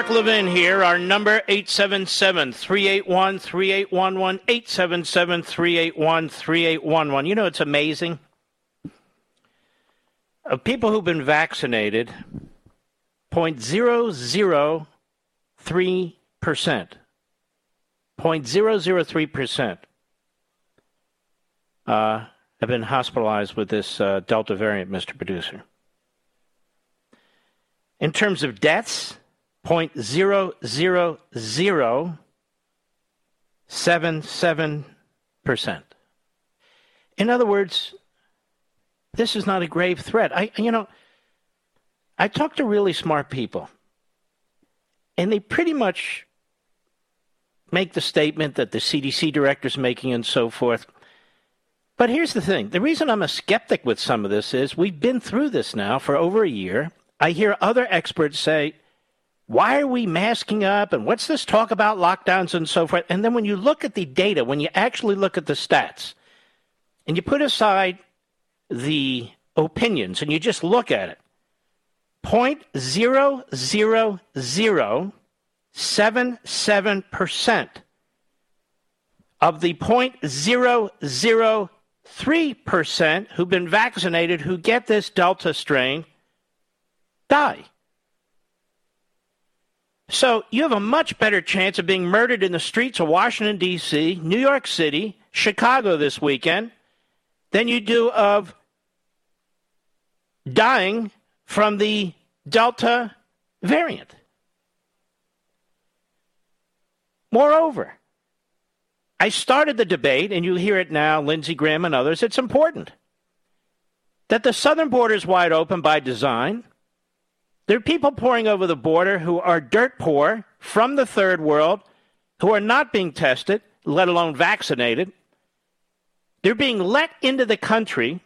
Mark Levin here. Our number 877-381-3811, 877-381-3811. You know, it's amazing. Of people who've been vaccinated, 0.003%, 0.003% uh, have been hospitalized with this uh, Delta variant, Mr. Producer. In terms of deaths, Point zero zero zero seven seven percent. In other words, this is not a grave threat. I, you know, I talk to really smart people, and they pretty much make the statement that the CDC director is making and so forth. But here's the thing the reason I'm a skeptic with some of this is we've been through this now for over a year. I hear other experts say why are we masking up and what's this talk about lockdowns and so forth? And then when you look at the data, when you actually look at the stats, and you put aside the opinions and you just look at it, point zero zero zero seven seven percent of the 0.003% who've been vaccinated who get this Delta strain die. So you have a much better chance of being murdered in the streets of Washington, D.C., New York City, Chicago this weekend than you do of dying from the Delta variant. Moreover, I started the debate, and you hear it now, Lindsey Graham and others. It's important that the southern border is wide open by design. There are people pouring over the border who are dirt poor from the third world who are not being tested, let alone vaccinated. They're being let into the country.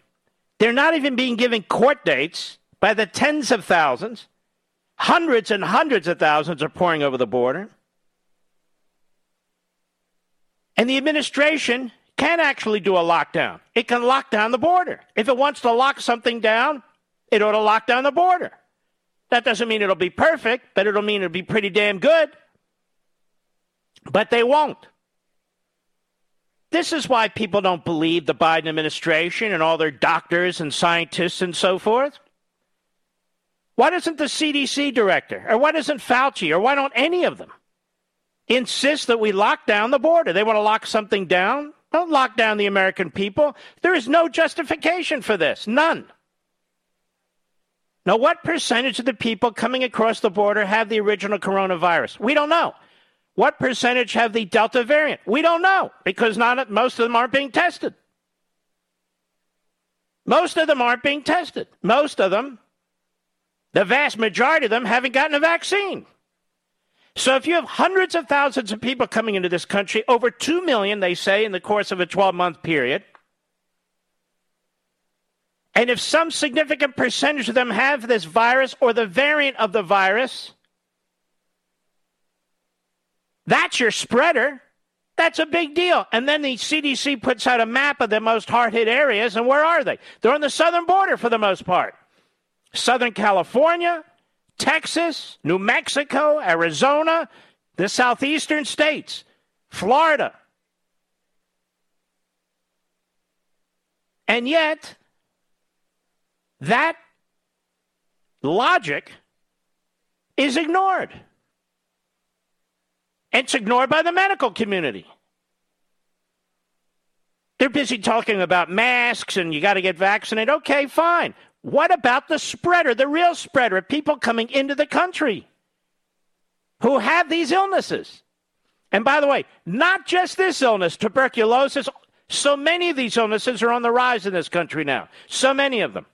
They're not even being given court dates by the tens of thousands. Hundreds and hundreds of thousands are pouring over the border. And the administration can actually do a lockdown. It can lock down the border. If it wants to lock something down, it ought to lock down the border. That doesn't mean it'll be perfect, but it'll mean it'll be pretty damn good. But they won't. This is why people don't believe the Biden administration and all their doctors and scientists and so forth. Why doesn't the CDC director, or why doesn't Fauci, or why don't any of them insist that we lock down the border? They want to lock something down? Don't lock down the American people. There is no justification for this. None. Now, what percentage of the people coming across the border have the original coronavirus? We don't know. What percentage have the Delta variant? We don't know because not most of them aren't being tested. Most of them aren't being tested. Most of them, the vast majority of them, haven't gotten a vaccine. So if you have hundreds of thousands of people coming into this country, over 2 million, they say, in the course of a 12 month period, And if some significant percentage of them have this virus or the variant of the virus, that's your spreader. That's a big deal. And then the CDC puts out a map of the most hard hit areas, and where are they? They're on the southern border for the most part. Southern California, Texas, New Mexico, Arizona, the southeastern states, Florida. And yet, that logic is ignored. It's ignored by the medical community. They're busy talking about masks and you got to get vaccinated. Okay, fine. What about the spreader, the real spreader, people coming into the country who have these illnesses? And by the way, not just this illness, tuberculosis, so many of these illnesses are on the rise in this country now. So many of them.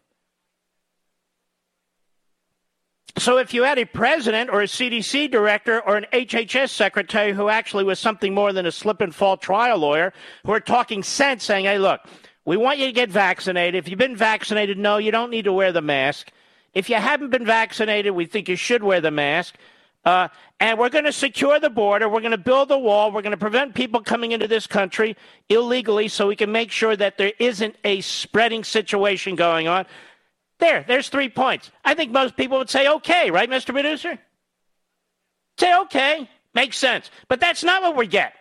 So if you had a president or a CDC director or an HHS secretary who actually was something more than a slip and fall trial lawyer who are talking sense saying, hey, look, we want you to get vaccinated. If you've been vaccinated, no, you don't need to wear the mask. If you haven't been vaccinated, we think you should wear the mask. Uh, and we're going to secure the border. We're going to build a wall. We're going to prevent people coming into this country illegally so we can make sure that there isn't a spreading situation going on. There, there's three points. I think most people would say okay, right, Mr. Producer? Say okay, makes sense. But that's not what we get.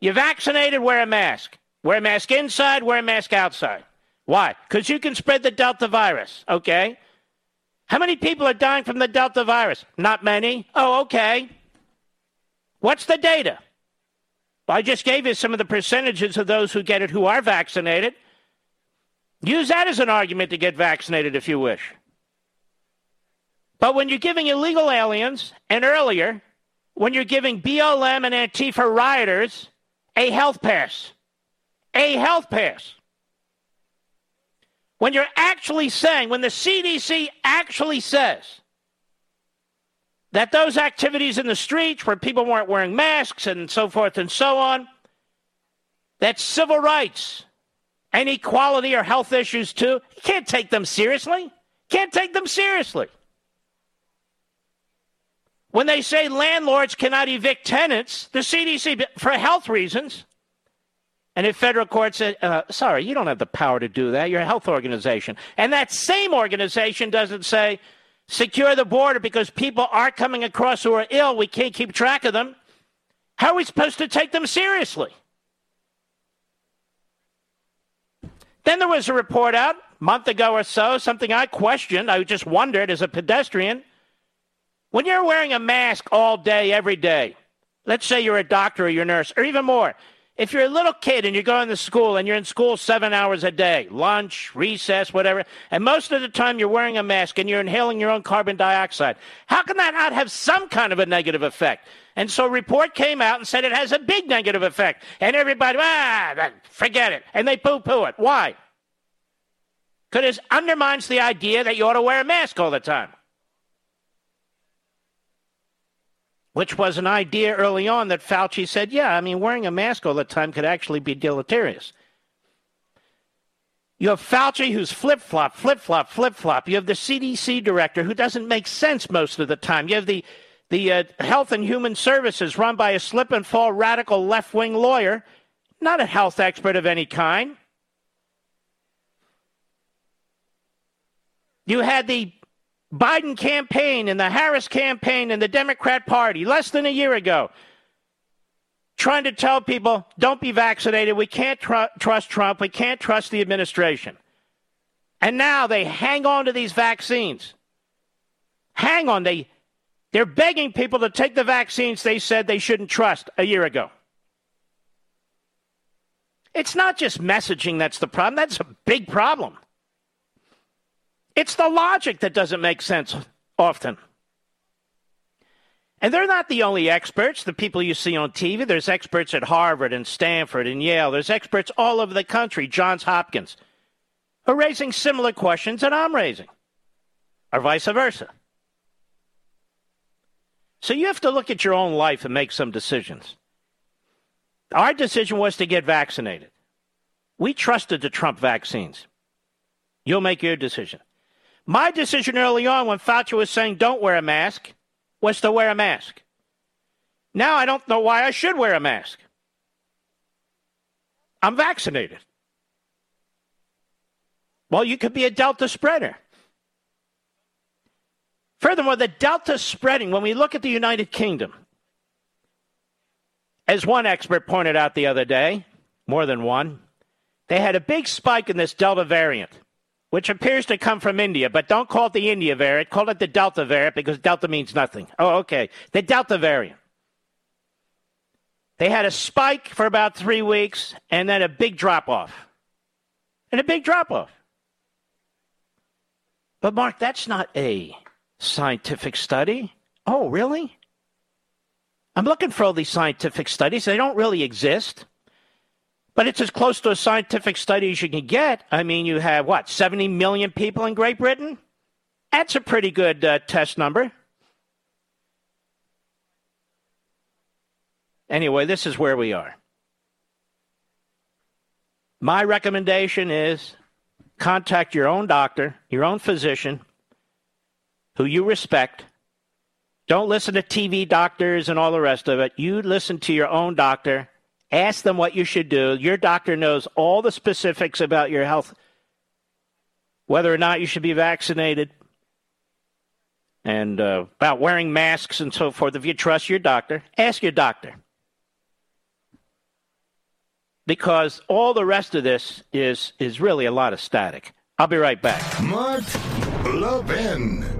You're vaccinated, wear a mask. Wear a mask inside, wear a mask outside. Why? Because you can spread the Delta virus, okay? How many people are dying from the Delta virus? Not many. Oh, okay. What's the data? Well, I just gave you some of the percentages of those who get it who are vaccinated. Use that as an argument to get vaccinated if you wish. But when you're giving illegal aliens, and earlier, when you're giving BLM and Antifa rioters a health pass, a health pass, when you're actually saying, when the CDC actually says that those activities in the streets where people weren't wearing masks and so forth and so on, that civil rights and equality or health issues too. You can't take them seriously. Can't take them seriously. When they say landlords cannot evict tenants, the CDC, for health reasons, and if federal court said, uh, sorry, you don't have the power to do that, you're a health organization. And that same organization doesn't say, secure the border because people are coming across who are ill, we can't keep track of them. How are we supposed to take them seriously? Then there was a report out a month ago or so, something I questioned. I just wondered as a pedestrian. When you're wearing a mask all day, every day, let's say you're a doctor or you're a nurse, or even more, if you're a little kid and you're going to school and you're in school seven hours a day, lunch, recess, whatever, and most of the time you're wearing a mask and you're inhaling your own carbon dioxide, how can that not have some kind of a negative effect? And so a report came out and said it has a big negative effect. And everybody, ah, forget it. And they poo poo it. Why? Because it undermines the idea that you ought to wear a mask all the time. Which was an idea early on that Fauci said, yeah, I mean, wearing a mask all the time could actually be deleterious. You have Fauci who's flip flop, flip flop, flip flop. You have the CDC director who doesn't make sense most of the time. You have the the uh, Health and Human Services run by a slip and fall radical left wing lawyer, not a health expert of any kind. You had the Biden campaign and the Harris campaign and the Democrat Party less than a year ago trying to tell people don't be vaccinated. We can't tr- trust Trump. We can't trust the administration. And now they hang on to these vaccines. Hang on. They they're begging people to take the vaccines they said they shouldn't trust a year ago. It's not just messaging that's the problem, that's a big problem. It's the logic that doesn't make sense often. And they're not the only experts, the people you see on TV. There's experts at Harvard and Stanford and Yale. There's experts all over the country, Johns Hopkins, who are raising similar questions that I'm raising, or vice versa. So you have to look at your own life and make some decisions. Our decision was to get vaccinated. We trusted the Trump vaccines. You'll make your decision. My decision early on when Fauci was saying don't wear a mask was to wear a mask. Now I don't know why I should wear a mask. I'm vaccinated. Well, you could be a Delta spreader. Furthermore, the Delta spreading, when we look at the United Kingdom, as one expert pointed out the other day, more than one, they had a big spike in this Delta variant, which appears to come from India, but don't call it the India variant, call it the Delta variant because Delta means nothing. Oh, okay. The Delta variant. They had a spike for about three weeks and then a big drop off. And a big drop off. But, Mark, that's not a scientific study. Oh, really? I'm looking for all these scientific studies. They don't really exist. But it's as close to a scientific study as you can get. I mean, you have what, 70 million people in Great Britain? That's a pretty good uh, test number. Anyway, this is where we are. My recommendation is contact your own doctor, your own physician, who you respect. Don't listen to TV doctors and all the rest of it. You listen to your own doctor. Ask them what you should do. Your doctor knows all the specifics about your health, whether or not you should be vaccinated, and uh, about wearing masks and so forth. If you trust your doctor, ask your doctor. Because all the rest of this is, is really a lot of static. I'll be right back. Mark Levin.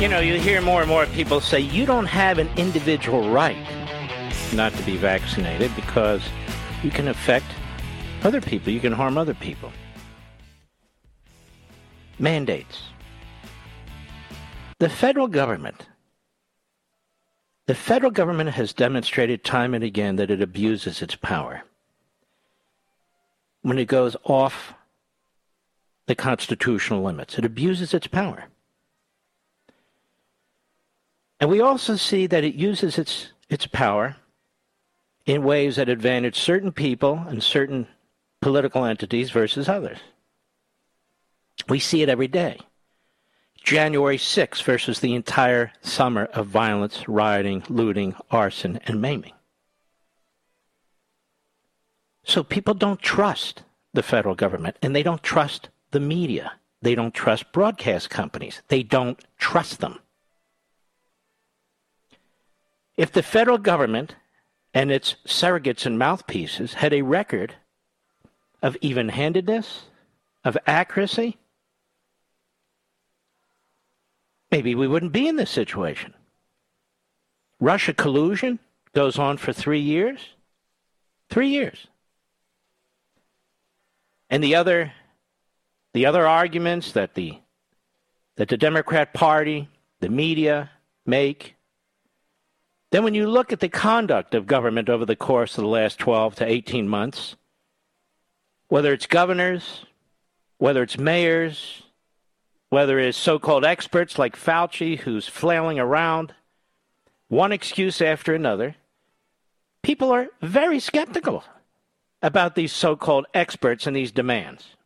You know, you hear more and more people say you don't have an individual right not to be vaccinated because you can affect other people, you can harm other people. Mandates. The federal government the federal government has demonstrated time and again that it abuses its power when it goes off the constitutional limits. It abuses its power. And we also see that it uses its, its power in ways that advantage certain people and certain political entities versus others. We see it every day. January 6th versus the entire summer of violence, rioting, looting, arson, and maiming. So people don't trust the federal government and they don't trust the media. They don't trust broadcast companies. They don't trust them. If the federal government and its surrogates and mouthpieces had a record of even handedness, of accuracy, maybe we wouldn't be in this situation. Russia collusion goes on for three years. Three years. And the other the other arguments that the that the Democrat Party, the media make then, when you look at the conduct of government over the course of the last 12 to 18 months, whether it's governors, whether it's mayors, whether it's so called experts like Fauci who's flailing around, one excuse after another, people are very skeptical about these so called experts and these demands.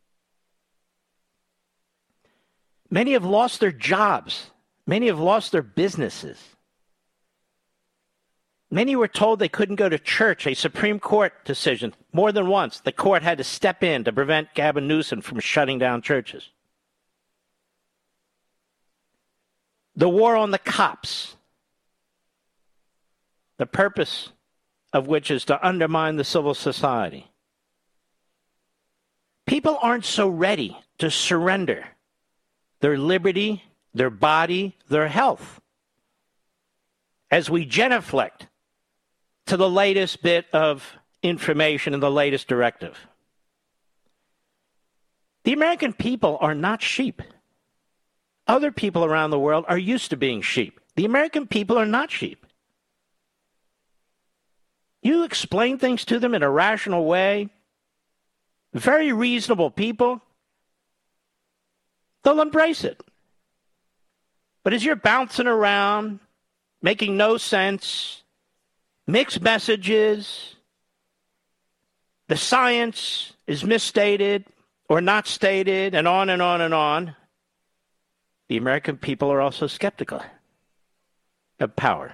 Many have lost their jobs Many have lost their businesses. Many were told they couldn't go to church, a Supreme Court decision. More than once, the court had to step in to prevent Gavin Newsom from shutting down churches. The war on the cops, the purpose of which is to undermine the civil society. People aren't so ready to surrender their liberty, their body, their health as we genuflect to the latest bit of information and the latest directive. The American people are not sheep. Other people around the world are used to being sheep. The American people are not sheep. You explain things to them in a rational way, very reasonable people, they'll embrace it. But as you're bouncing around, making no sense, mixed messages, the science is misstated or not stated, and on and on and on, the American people are also skeptical of power.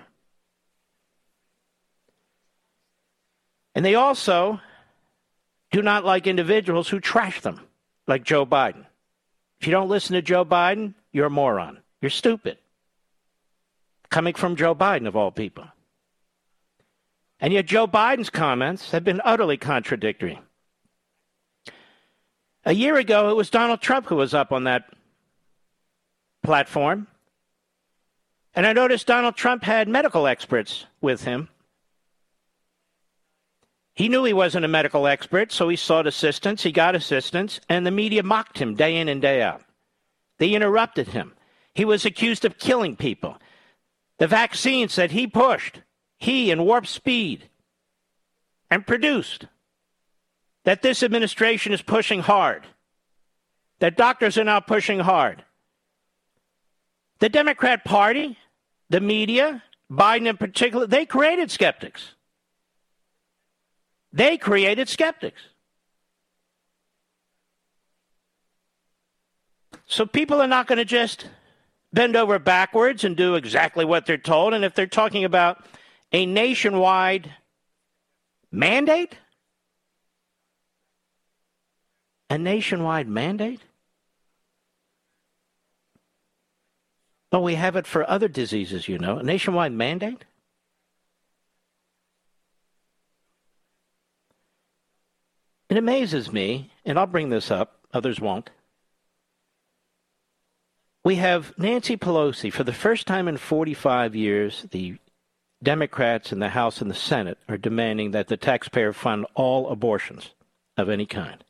And they also do not like individuals who trash them, like Joe Biden. If you don't listen to Joe Biden, you're a moron. You're stupid. Coming from Joe Biden, of all people. And yet, Joe Biden's comments have been utterly contradictory. A year ago, it was Donald Trump who was up on that platform. And I noticed Donald Trump had medical experts with him he knew he wasn't a medical expert, so he sought assistance. He got assistance, and the media mocked him day in and day out. They interrupted him. He was accused of killing people. The vaccines that he pushed, he and Warp Speed, and produced, that this administration is pushing hard, that doctors are now pushing hard. The Democrat Party, the media, Biden in particular, they created skeptics. They created skeptics. So people are not going to just bend over backwards and do exactly what they're told. And if they're talking about a nationwide mandate, a nationwide mandate? Well, we have it for other diseases, you know. A nationwide mandate? It amazes me, and I'll bring this up, others won't. We have Nancy Pelosi, for the first time in 45 years, the Democrats in the House and the Senate are demanding that the taxpayer fund all abortions of any kind.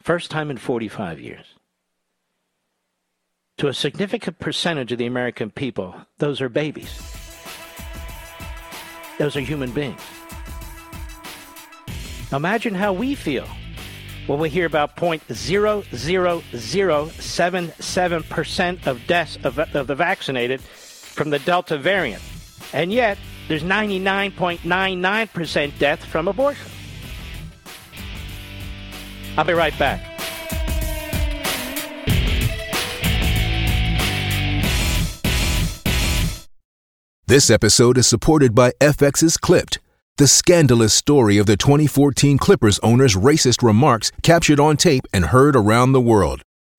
First time in 45 years. To a significant percentage of the American people, those are babies. Those are human beings. Imagine how we feel when we hear about 0.00077% of deaths of, of the vaccinated from the Delta variant. And yet, there's 99.99% death from abortion. I'll be right back. This episode is supported by FX's Clipped the scandalous story of the 2014 Clippers owner's racist remarks captured on tape and heard around the world.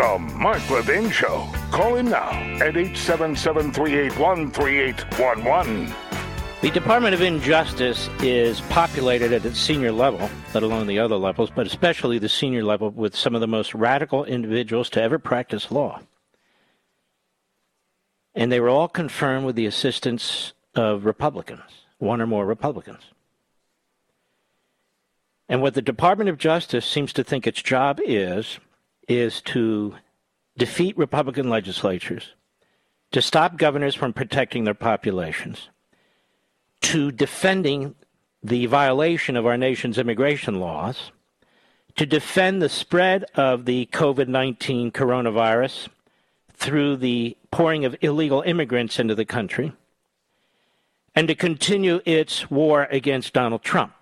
The Mark Levin Show. Call him now at 877 381 3811. The Department of Injustice is populated at its senior level, let alone the other levels, but especially the senior level, with some of the most radical individuals to ever practice law. And they were all confirmed with the assistance of Republicans, one or more Republicans. And what the Department of Justice seems to think its job is, is to defeat Republican legislatures to stop governors from protecting their populations, to defending the violation of our nation's immigration laws, to defend the spread of the COVID 19 coronavirus through the pouring of illegal immigrants into the country, and to continue its war against Donald Trump.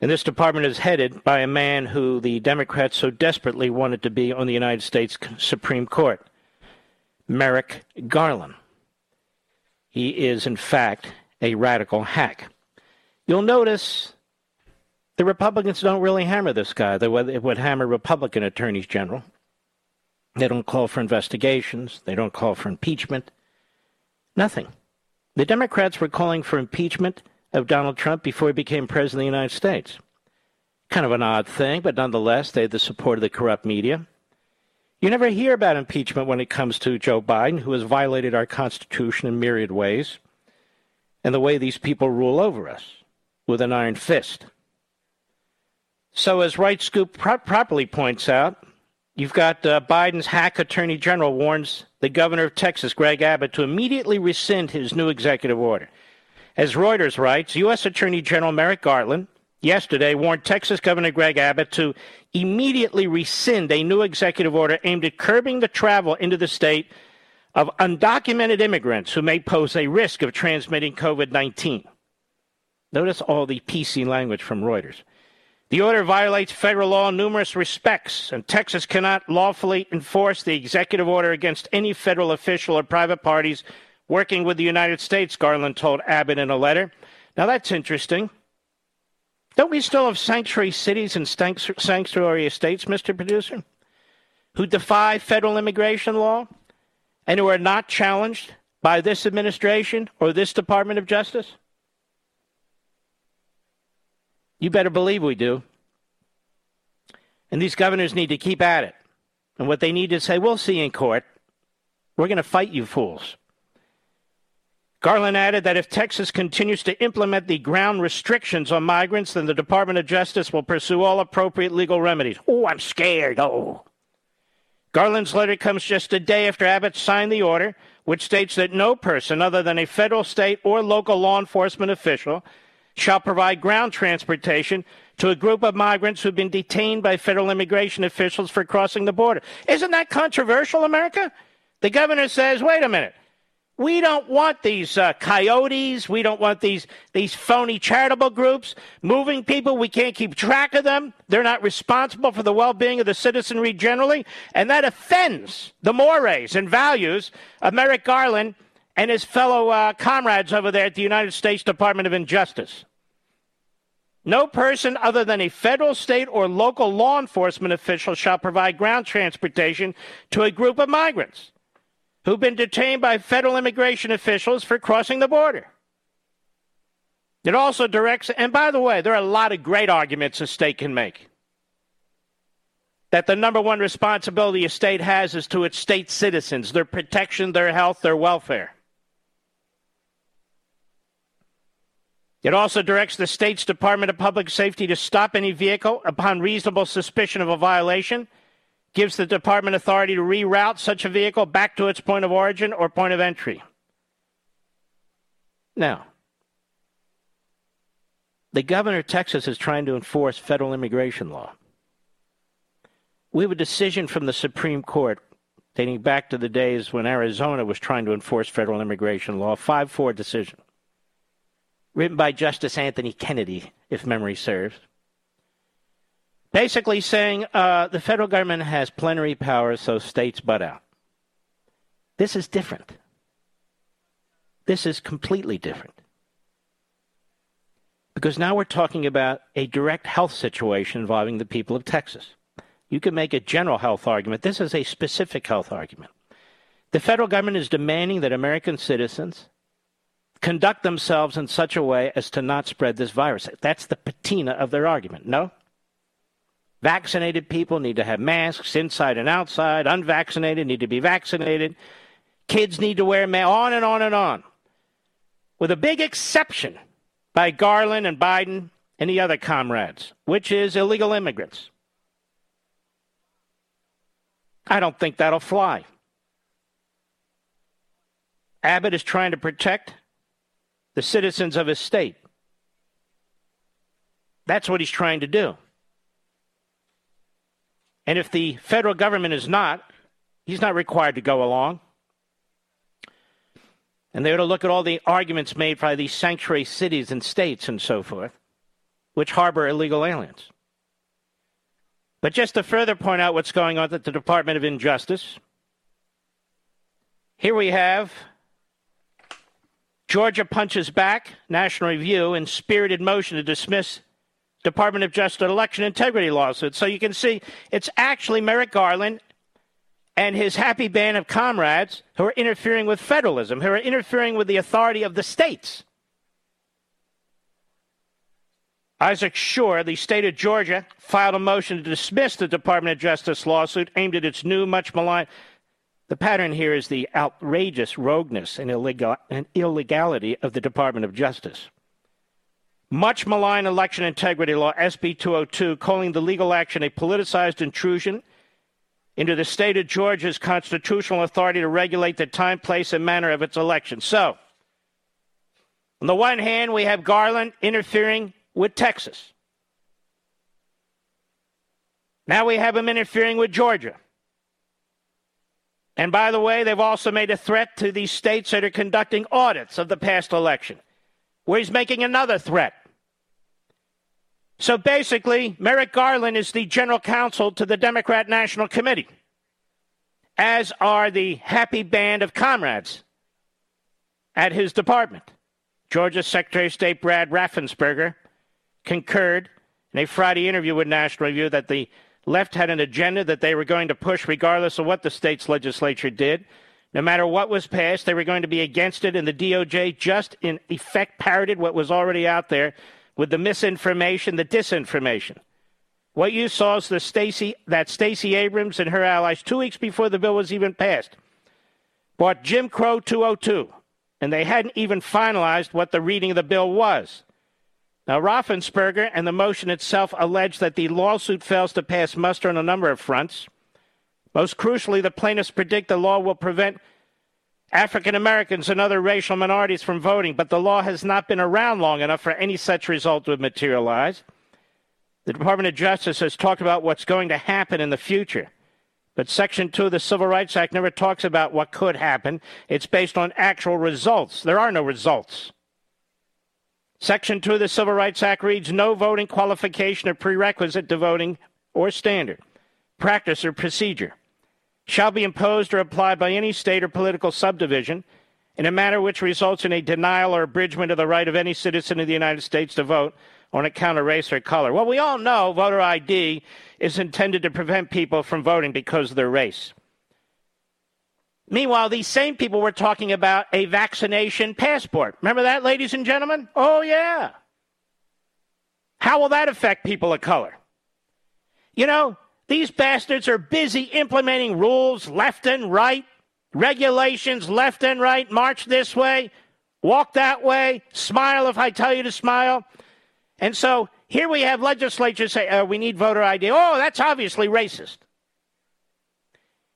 And this department is headed by a man who the Democrats so desperately wanted to be on the United States Supreme Court, Merrick Garland. He is, in fact, a radical hack. You'll notice the Republicans don't really hammer this guy they would hammer Republican attorneys general. They don't call for investigations, they don't call for impeachment. Nothing. The Democrats were calling for impeachment of Donald Trump before he became president of the United States. Kind of an odd thing, but nonetheless, they had the support of the corrupt media. You never hear about impeachment when it comes to Joe Biden, who has violated our Constitution in myriad ways, and the way these people rule over us with an iron fist. So, as Right Scoop pro- properly points out, you've got uh, Biden's hack attorney general warns the governor of Texas, Greg Abbott, to immediately rescind his new executive order. As Reuters writes, U.S. Attorney General Merrick Garland yesterday warned Texas Governor Greg Abbott to immediately rescind a new executive order aimed at curbing the travel into the state of undocumented immigrants who may pose a risk of transmitting COVID 19. Notice all the PC language from Reuters. The order violates federal law in numerous respects, and Texas cannot lawfully enforce the executive order against any federal official or private parties working with the United States, Garland told Abbott in a letter. Now that's interesting. Don't we still have sanctuary cities and sanctuary estates, Mr. Producer, who defy federal immigration law and who are not challenged by this administration or this Department of Justice? You better believe we do. And these governors need to keep at it. And what they need to say, we'll see in court. We're going to fight you fools. Garland added that if Texas continues to implement the ground restrictions on migrants, then the Department of Justice will pursue all appropriate legal remedies. Oh, I'm scared. Oh. Garland's letter comes just a day after Abbott signed the order, which states that no person other than a federal, state, or local law enforcement official shall provide ground transportation to a group of migrants who've been detained by federal immigration officials for crossing the border. Isn't that controversial, America? The governor says, wait a minute. We don't want these uh, coyotes. We don't want these these phony charitable groups moving people. We can't keep track of them. They're not responsible for the well-being of the citizenry generally, and that offends the mores and values of Merrick Garland and his fellow uh, comrades over there at the United States Department of Injustice. No person other than a federal, state, or local law enforcement official shall provide ground transportation to a group of migrants who've been detained by federal immigration officials for crossing the border. It also directs, and by the way, there are a lot of great arguments a state can make. That the number one responsibility a state has is to its state citizens, their protection, their health, their welfare. It also directs the state's Department of Public Safety to stop any vehicle upon reasonable suspicion of a violation gives the department authority to reroute such a vehicle back to its point of origin or point of entry. Now, the governor of Texas is trying to enforce federal immigration law. We have a decision from the Supreme Court dating back to the days when Arizona was trying to enforce federal immigration law, 5 4 decision, written by Justice Anthony Kennedy, if memory serves basically saying uh, the federal government has plenary powers, so states butt out. This is different. This is completely different. Because now we're talking about a direct health situation involving the people of Texas. You can make a general health argument. This is a specific health argument. The federal government is demanding that American citizens conduct themselves in such a way as to not spread this virus. That's the patina of their argument. No? Vaccinated people need to have masks inside and outside. Unvaccinated need to be vaccinated. Kids need to wear masks, on and on and on. With a big exception by Garland and Biden and the other comrades, which is illegal immigrants. I don't think that'll fly. Abbott is trying to protect the citizens of his state. That's what he's trying to do. And if the federal government is not, he's not required to go along. And they ought to look at all the arguments made by these sanctuary cities and states and so forth, which harbor illegal aliens. But just to further point out what's going on at the Department of Injustice, here we have Georgia punches back, National Review, in spirited motion to dismiss Department of Justice election integrity lawsuit. So you can see it's actually Merrick Garland and his happy band of comrades who are interfering with federalism, who are interfering with the authority of the states. Isaac Schorr, the state of Georgia, filed a motion to dismiss the Department of Justice lawsuit aimed at its new, much maligned. The pattern here is the outrageous rogueness and, illegal, and illegality of the Department of Justice. Much maligned election integrity law, SB 202, calling the legal action a politicized intrusion into the state of Georgia's constitutional authority to regulate the time, place, and manner of its elections. So, on the one hand, we have Garland interfering with Texas. Now we have him interfering with Georgia. And by the way, they've also made a threat to these states that are conducting audits of the past election, where he's making another threat. So basically, Merrick Garland is the general counsel to the Democrat National Committee, as are the happy band of comrades at his department. Georgia Secretary of State Brad Raffensperger concurred in a Friday interview with National Review that the left had an agenda that they were going to push regardless of what the state's legislature did. No matter what was passed, they were going to be against it, and the DOJ just in effect parroted what was already out there with the misinformation, the disinformation. What you saw is the Stacey, that Stacey Abrams and her allies, two weeks before the bill was even passed, bought Jim Crow 202, and they hadn't even finalized what the reading of the bill was. Now, Raffensperger and the motion itself allege that the lawsuit fails to pass muster on a number of fronts. Most crucially, the plaintiffs predict the law will prevent African Americans and other racial minorities from voting, but the law has not been around long enough for any such result to materialize. The Department of Justice has talked about what's going to happen in the future. But Section 2 of the Civil Rights Act never talks about what could happen. It's based on actual results. There are no results. Section 2 of the Civil Rights Act reads No voting qualification or prerequisite to voting or standard, practice, or procedure shall be imposed or applied by any state or political subdivision in a manner which results in a denial or abridgment of the right of any citizen of the United States to vote on account of race or color. Well, we all know voter ID is intended to prevent people from voting because of their race. Meanwhile, these same people were talking about a vaccination passport. Remember that, ladies and gentlemen? Oh, yeah. How will that affect people of color? You know, these bastards are busy implementing rules left and right, regulations left and right, march this way, walk that way, smile if I tell you to smile. And so here we have legislatures say, oh, we need voter ID. Oh, that's obviously racist.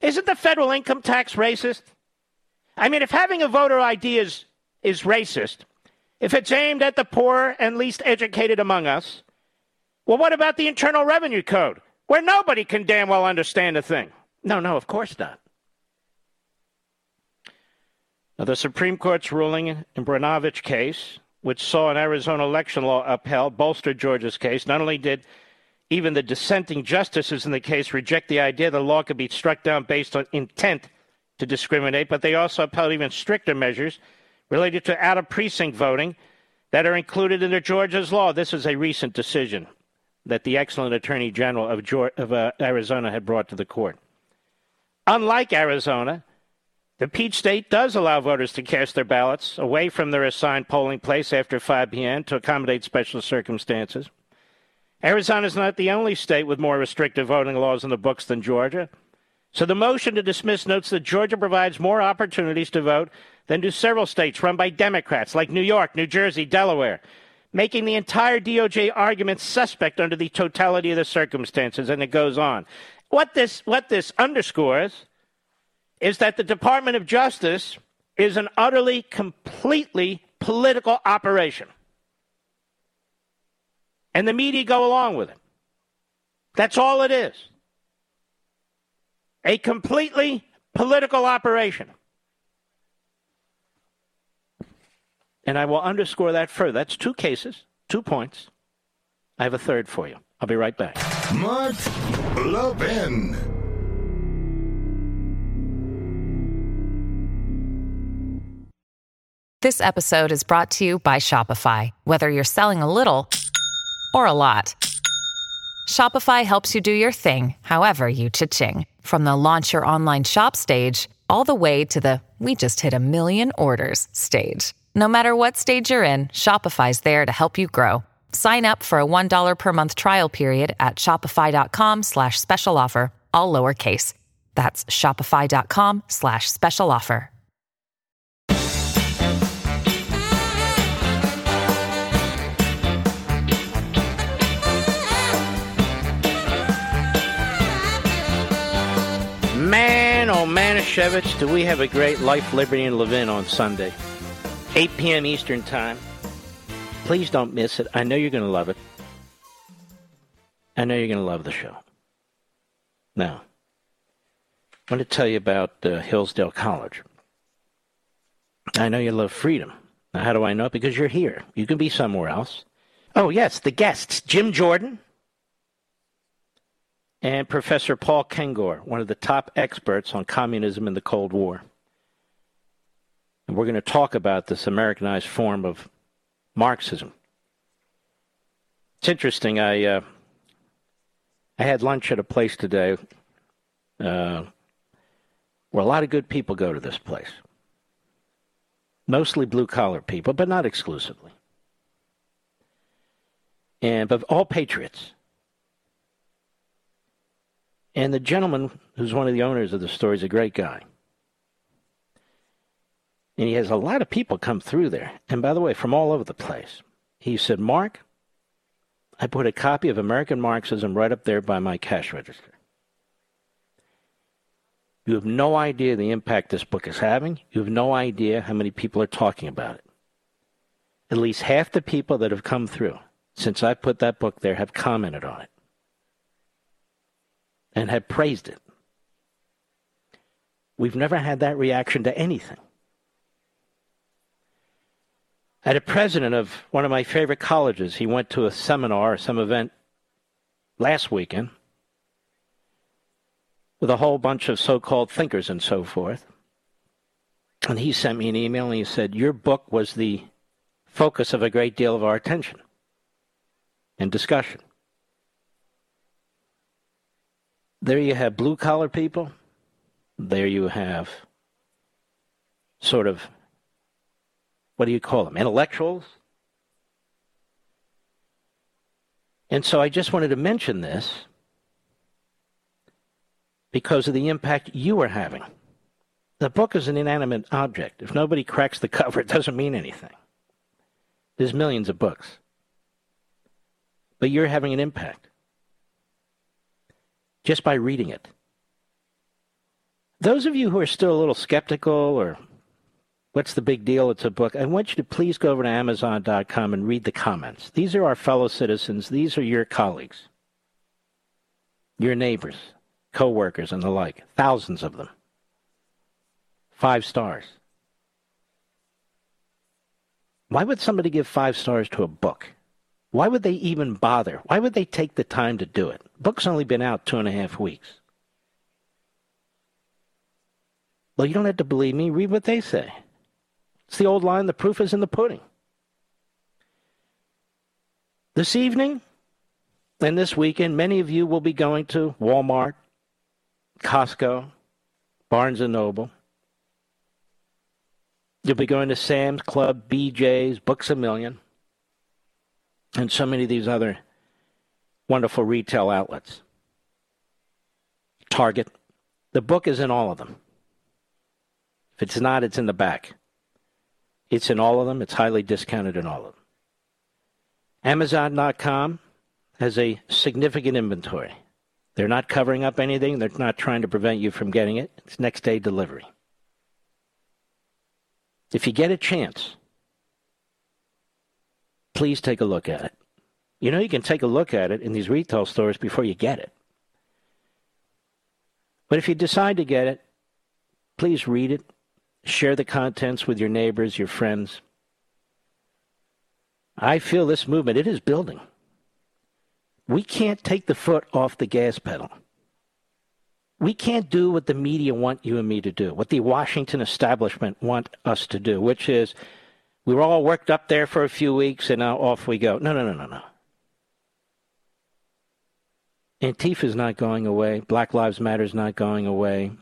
Isn't the federal income tax racist? I mean, if having a voter ID is, is racist, if it's aimed at the poor and least educated among us, well, what about the Internal Revenue Code? Where nobody can damn well understand a thing. No, no, of course not. Now, the Supreme Court's ruling in Brnovich case, which saw an Arizona election law upheld, bolstered Georgia's case. Not only did even the dissenting justices in the case reject the idea the law could be struck down based on intent to discriminate, but they also upheld even stricter measures related to out of precinct voting that are included in the Georgia's law. This is a recent decision that the excellent Attorney General of, of uh, Arizona had brought to the court. Unlike Arizona, the Peach State does allow voters to cast their ballots away from their assigned polling place after 5 p.m. to accommodate special circumstances. Arizona is not the only state with more restrictive voting laws in the books than Georgia. So the motion to dismiss notes that Georgia provides more opportunities to vote than do several states run by Democrats like New York, New Jersey, Delaware, making the entire DOJ argument suspect under the totality of the circumstances, and it goes on. What this, what this underscores is that the Department of Justice is an utterly, completely political operation. And the media go along with it. That's all it is. A completely political operation. And I will underscore that further. That's two cases, two points. I have a third for you. I'll be right back. Mark Levin. This episode is brought to you by Shopify. Whether you're selling a little or a lot, Shopify helps you do your thing, however you cha-ching. From the launch your online shop stage, all the way to the we just hit a million orders stage. No matter what stage you're in, Shopify's there to help you grow. Sign up for a $1 per month trial period at shopify.com slash special offer, all lowercase. That's shopify.com slash special offer. Man, oh Manischewitz, do we have a great Life, Liberty, and Levin on Sunday. 8 p.m. Eastern Time. Please don't miss it. I know you're going to love it. I know you're going to love the show. Now, I want to tell you about uh, Hillsdale College. I know you love freedom. Now, how do I know? Because you're here. You can be somewhere else. Oh, yes, the guests Jim Jordan and Professor Paul Kengor, one of the top experts on communism in the Cold War. And we're going to talk about this Americanized form of Marxism. It's interesting. I uh, I had lunch at a place today uh, where a lot of good people go to this place. Mostly blue collar people, but not exclusively. And but all patriots. And the gentleman who's one of the owners of the store is a great guy. And he has a lot of people come through there. And by the way, from all over the place. He said, Mark, I put a copy of American Marxism right up there by my cash register. You have no idea the impact this book is having. You have no idea how many people are talking about it. At least half the people that have come through since I put that book there have commented on it and have praised it. We've never had that reaction to anything. I had a president of one of my favorite colleges. He went to a seminar or some event last weekend with a whole bunch of so called thinkers and so forth. And he sent me an email and he said, Your book was the focus of a great deal of our attention and discussion. There you have blue collar people. There you have sort of what do you call them? Intellectuals? And so I just wanted to mention this because of the impact you are having. The book is an inanimate object. If nobody cracks the cover, it doesn't mean anything. There's millions of books. But you're having an impact just by reading it. Those of you who are still a little skeptical or What's the big deal? It's a book. I want you to please go over to Amazon.com and read the comments. These are our fellow citizens. These are your colleagues, your neighbors, co-workers, and the like. Thousands of them. Five stars. Why would somebody give five stars to a book? Why would they even bother? Why would they take the time to do it? Book's only been out two and a half weeks. Well, you don't have to believe me. Read what they say. It's the old line the proof is in the pudding. This evening and this weekend, many of you will be going to Walmart, Costco, Barnes and Noble. You'll be going to Sam's Club, BJ's, Books a Million, and so many of these other wonderful retail outlets. Target. The book is in all of them. If it's not, it's in the back. It's in all of them. It's highly discounted in all of them. Amazon.com has a significant inventory. They're not covering up anything. They're not trying to prevent you from getting it. It's next day delivery. If you get a chance, please take a look at it. You know, you can take a look at it in these retail stores before you get it. But if you decide to get it, please read it, share the contents with your neighbors, your friends. I feel this movement, it is building. We can't take the foot off the gas pedal. We can't do what the media want you and me to do, what the Washington establishment want us to do, which is we were all worked up there for a few weeks and now off we go. No, no, no, no, no. Antifa is not going away. Black Lives Matter is not going away.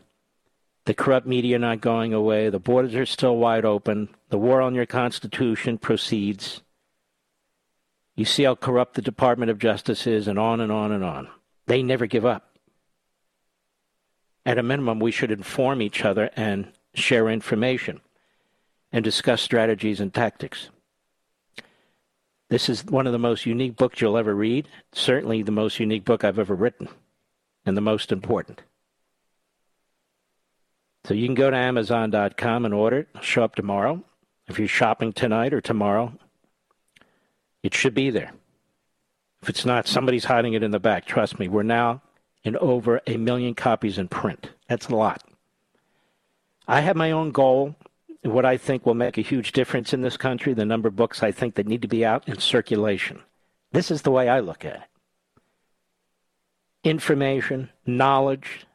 The corrupt media not going away. The borders are still wide open. The war on your Constitution proceeds. You see how corrupt the Department of Justice is, and on and on and on. They never give up. At a minimum, we should inform each other and share information and discuss strategies and tactics. This is one of the most unique books you'll ever read. Certainly the most unique book I've ever written, and the most important. So you can go to Amazon.com and order it. It'll show up tomorrow. If you're shopping tonight or tomorrow, it should be there. If it's not, somebody's hiding it in the back. Trust me, we're now in over a million copies in print. That's a lot. I have my own goal what I think will make a huge difference in this country, the number of books I think that need to be out in circulation. This is the way I look at it information, knowledge,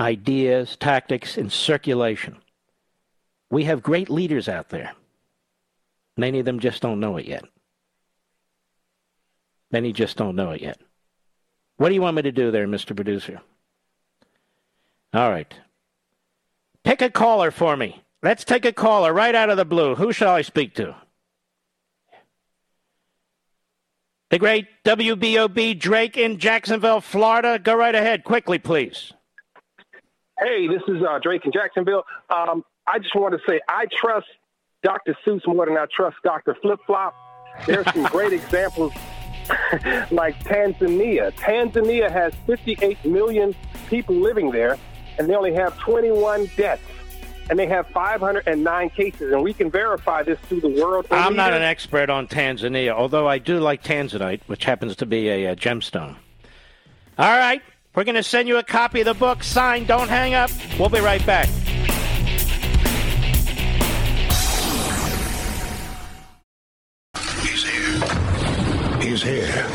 ideas, tactics in circulation. We have great leaders out there. Many of them just don't know it yet. Many just don't know it yet. What do you want me to do there, Mr. Producer? All right. Pick a caller for me. Let's take a caller right out of the blue. Who shall I speak to? The great WBOB Drake in Jacksonville, Florida. Go right ahead, quickly, please. Hey, this is uh, Drake in Jacksonville. Um, I just want to say I trust Dr. Seuss more than I trust Dr. Flip Flop. There's some great examples like Tanzania. Tanzania has 58 million people living there, and they only have 21 deaths. And they have 509 cases, and we can verify this through the world. I'm not an expert on Tanzania, although I do like tanzanite, which happens to be a, a gemstone. All right, we're going to send you a copy of the book. Signed, don't hang up. We'll be right back. He's here. He's here.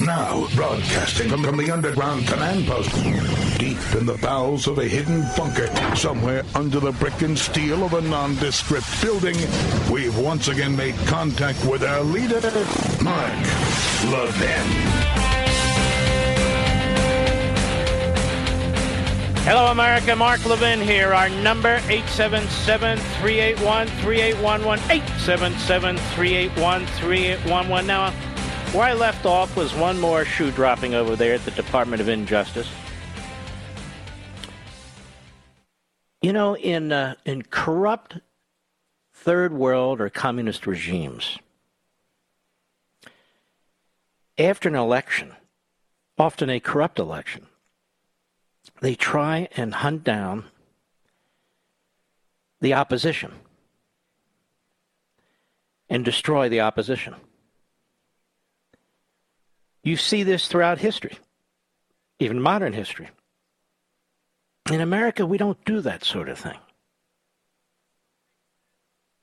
Now, broadcasting from, the underground command post, deep in the bowels of a hidden bunker, somewhere under the brick and steel of a nondescript building, we've once again made contact with our leader, Mark Levin. Hello, America. Mark Levin here. Our number, 877-381-3811, 877-381-3811. Now, where I left off was one more shoe dropping over there at the Department of Injustice. You know, in uh, in corrupt third world or communist regimes, after an election, often a corrupt election, they try and hunt down the opposition and destroy the opposition. You see this throughout history, even modern history. In America, we don't do that sort of thing.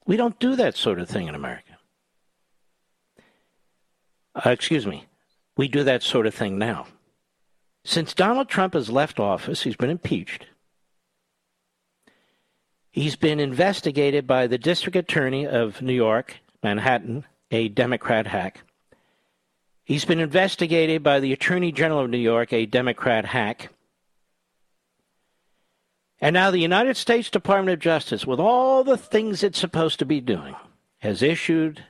We don't do that sort of thing in America. Uh, excuse me. We do that sort of thing now. Since Donald Trump has left office, he's been impeached. He's been investigated by the district attorney of New York, Manhattan, a Democrat hack. He's been investigated by the Attorney General of New York, a Democrat hack. And now the United States Department of Justice, with all the things it's supposed to be doing, has issued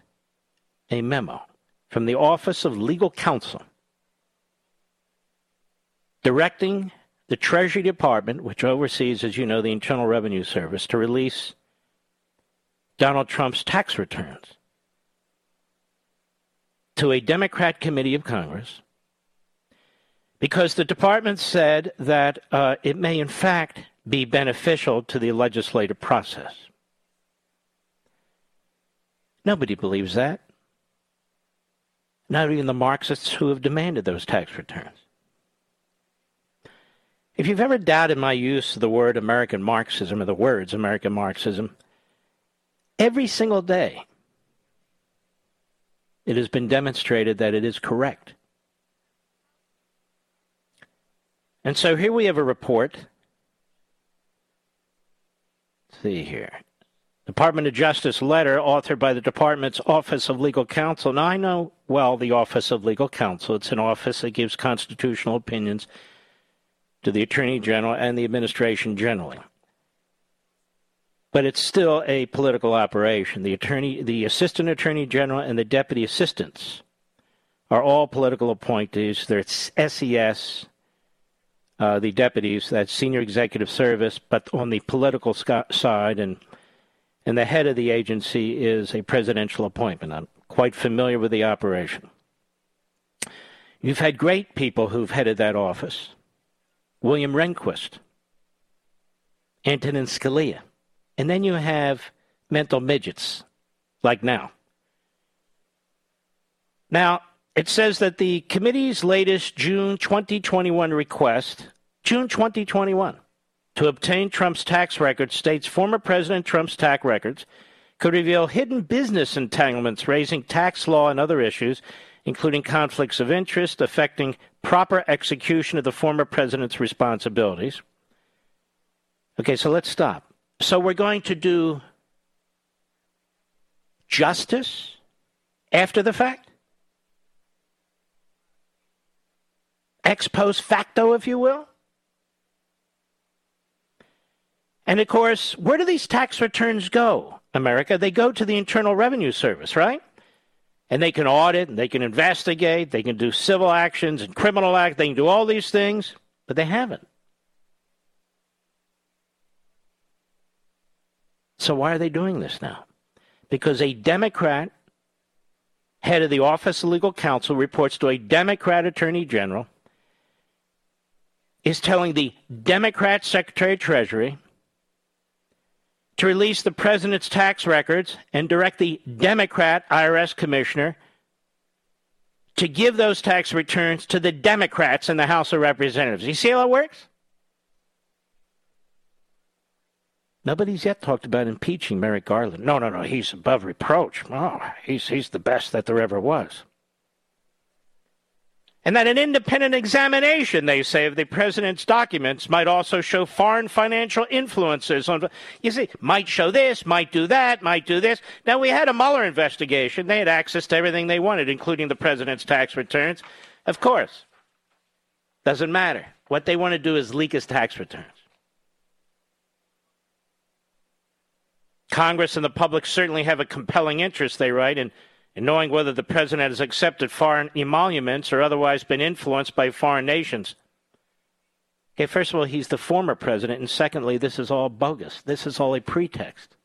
a memo from the Office of Legal Counsel directing the Treasury Department, which oversees, as you know, the Internal Revenue Service, to release Donald Trump's tax returns to a Democrat committee of Congress because the department said that uh, it may, in fact, be beneficial to the legislative process. Nobody believes that. Not even the Marxists who have demanded those tax returns. If you've ever doubted my use of the word American Marxism or the words American Marxism, every single day it has been demonstrated that it is correct. And so here we have a report. Let's see here. Department of Justice letter authored by the Department's Office of Legal Counsel. Now, I know well the Office of Legal Counsel. It's an office that gives constitutional opinions to the Attorney General and the administration generally. But it's still a political operation. The attorney, the Assistant Attorney General, and the Deputy Assistants are all political appointees. They're SES, uh, the deputies, that's Senior Executive Service, but on the political side and and the head of the agency is a presidential appointment. I'm quite familiar with the operation. You've had great people who've headed that office William Rehnquist, Antonin Scalia, and then you have mental midgets like now. Now, it says that the committee's latest June 2021 request, June 2021, to obtain Trump's tax records states former President Trump's tax records could reveal hidden business entanglements raising tax law and other issues, including conflicts of interest affecting proper execution of the former president's responsibilities. Okay, so let's stop. So we're going to do justice after the fact? Ex post facto, if you will? And of course, where do these tax returns go, America? They go to the Internal Revenue Service, right? And they can audit and they can investigate, they can do civil actions and criminal act, they can do all these things, but they haven't. So why are they doing this now? Because a Democrat head of the Office of Legal Counsel reports to a Democrat Attorney General is telling the Democrat Secretary of Treasury to release the president's tax records and direct the Democrat IRS commissioner to give those tax returns to the Democrats in the House of Representatives. You see how it works? Nobody's yet talked about impeaching Merrick Garland. No, no, no. He's above reproach. Oh, he's, he's the best that there ever was and that an independent examination, they say, of the president's documents might also show foreign financial influences on. You see, might show this, might do that, might do this. Now we had a Mueller investigation; they had access to everything they wanted, including the president's tax returns. Of course, doesn't matter. What they want to do is leak his tax returns. Congress and the public certainly have a compelling interest, they write, in in knowing whether the president has accepted foreign emoluments or otherwise been influenced by foreign nations. Okay, first of all, he's the former president, and secondly, this is all bogus. This is all a pretext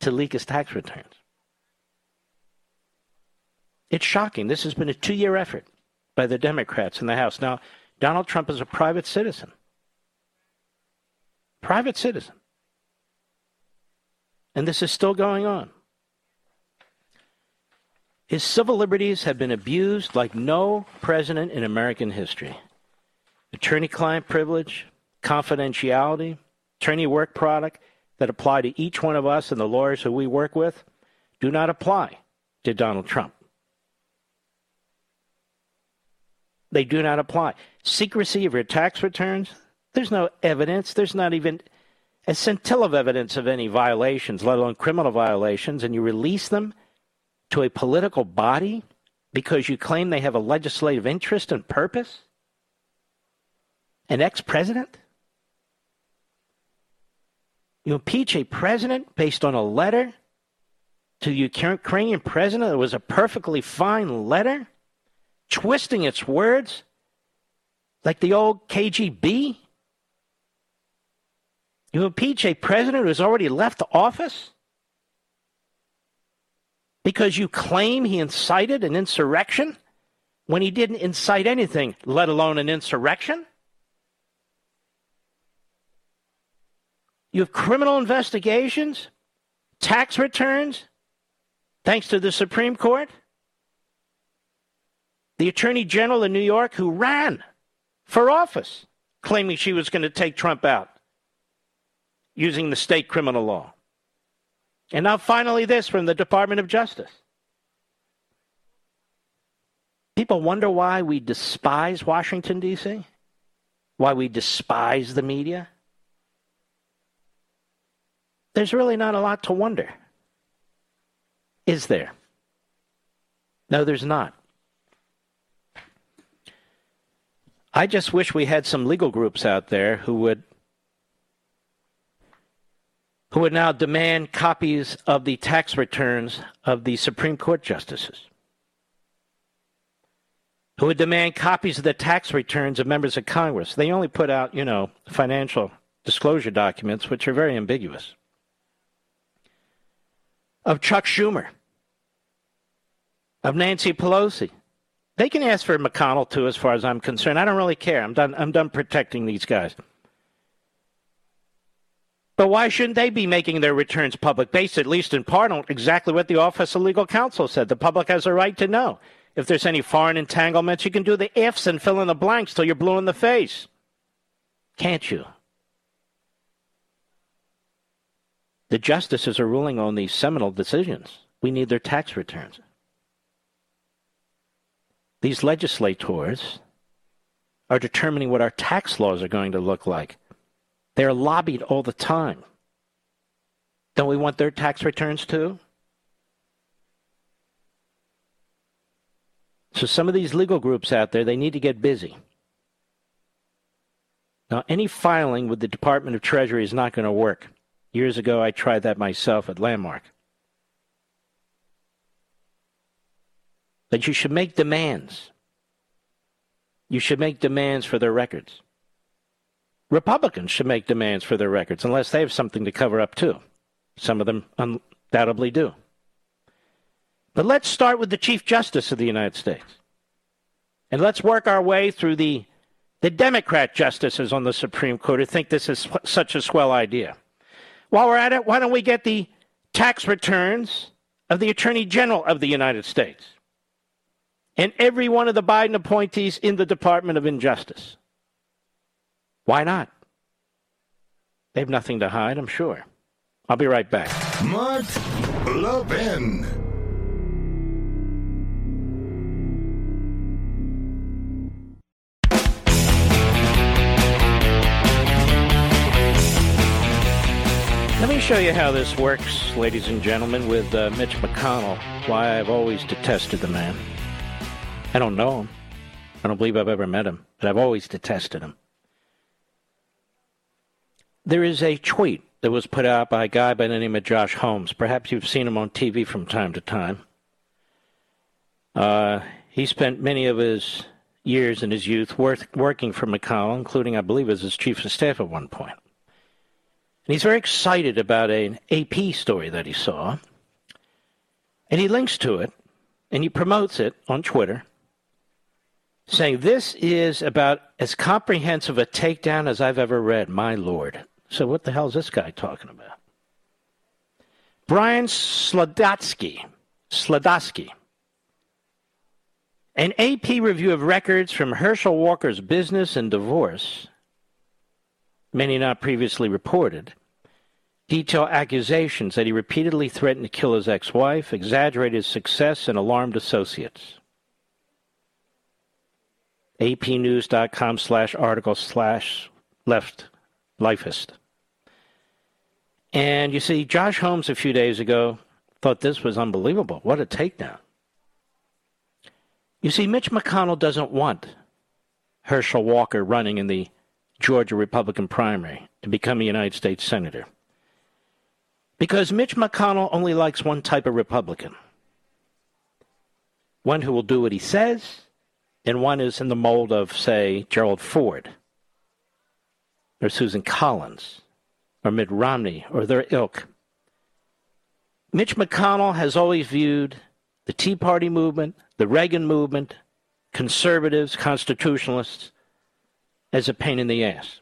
to leak his tax returns. It's shocking. This has been a two year effort by the Democrats in the House. Now, Donald Trump is a private citizen. Private citizen. And this is still going on. His civil liberties have been abused like no president in American history. Attorney client privilege, confidentiality, attorney work product that apply to each one of us and the lawyers who we work with do not apply to Donald Trump. They do not apply. Secrecy of your tax returns, there's no evidence. There's not even a scintilla of evidence of any violations, let alone criminal violations, and you release them to a political body because you claim they have a legislative interest and purpose? An ex president? You impeach a president based on a letter to the Ukrainian president that was a perfectly fine letter, twisting its words like the old KGB? You impeach a president who has already left office? Because you claim he incited an insurrection when he didn't incite anything, let alone an insurrection? You have criminal investigations, tax returns, thanks to the Supreme Court. The Attorney General in New York who ran for office claiming she was going to take Trump out using the state criminal law. And now, finally, this from the Department of Justice. People wonder why we despise Washington, D.C., why we despise the media. There's really not a lot to wonder. Is there? No, there's not. I just wish we had some legal groups out there who would who would now demand copies of the tax returns of the Supreme Court justices, who would demand copies of the tax returns of members of Congress. They only put out, you know, financial disclosure documents, which are very ambiguous. Of Chuck Schumer, of Nancy Pelosi. They can ask for McConnell too, as far as I'm concerned. I don't really care. I'm done. I'm done protecting these guys. But why shouldn't they be making their returns public, based at least in part on exactly what the Office of Legal Counsel said? The public has a right to know. If there's any foreign entanglements, you can do the ifs and fill in the blanks till you're blue in the face. Can't you? The justices are ruling on these seminal decisions. We need their tax returns. These legislators are determining what our tax laws are going to look like. They're lobbied all the time. Don't we want their tax returns too? So some of these legal groups out there, they need to get busy. Now, any filing with the Department of Treasury is not going to work. Years ago, I tried that myself at Landmark. But you should make demands. You should make demands for their records. Republicans should make demands for their records unless they have something to cover up too. Some of them undoubtedly do. But let's start with the Chief Justice of the United States. And let's work our way through the, the Democrat justices on the Supreme Court who think this is such a swell idea. While we're at it, why don't we get the tax returns of the Attorney General of the United States and every one of the Biden appointees in the Department of Injustice? Why not? They have nothing to hide, I'm sure. I'll be right back. Mark Levin. Let me show you how this works, ladies and gentlemen, with uh, Mitch McConnell. Why I've always detested the man. I don't know him. I don't believe I've ever met him, but I've always detested him. There is a tweet that was put out by a guy by the name of Josh Holmes. Perhaps you've seen him on TV from time to time. Uh, he spent many of his years in his youth worth, working for McConnell, including, I believe, as his chief of staff at one point. And he's very excited about an AP story that he saw. And he links to it and he promotes it on Twitter, saying, This is about as comprehensive a takedown as I've ever read, my lord. So what the hell is this guy talking about? Brian Slodatsky, Slodatsky, an AP review of records from Herschel Walker's business and divorce, many not previously reported, detail accusations that he repeatedly threatened to kill his ex-wife, exaggerated success, and alarmed associates. apnews.com slash article slash left lifeist. And you see, Josh Holmes a few days ago thought this was unbelievable. What a takedown. You see, Mitch McConnell doesn't want Herschel Walker running in the Georgia Republican primary to become a United States Senator. Because Mitch McConnell only likes one type of Republican one who will do what he says, and one is in the mold of, say, Gerald Ford or Susan Collins or Mitt Romney or their ilk. Mitch McConnell has always viewed the Tea Party movement, the Reagan movement, conservatives, constitutionalists as a pain in the ass.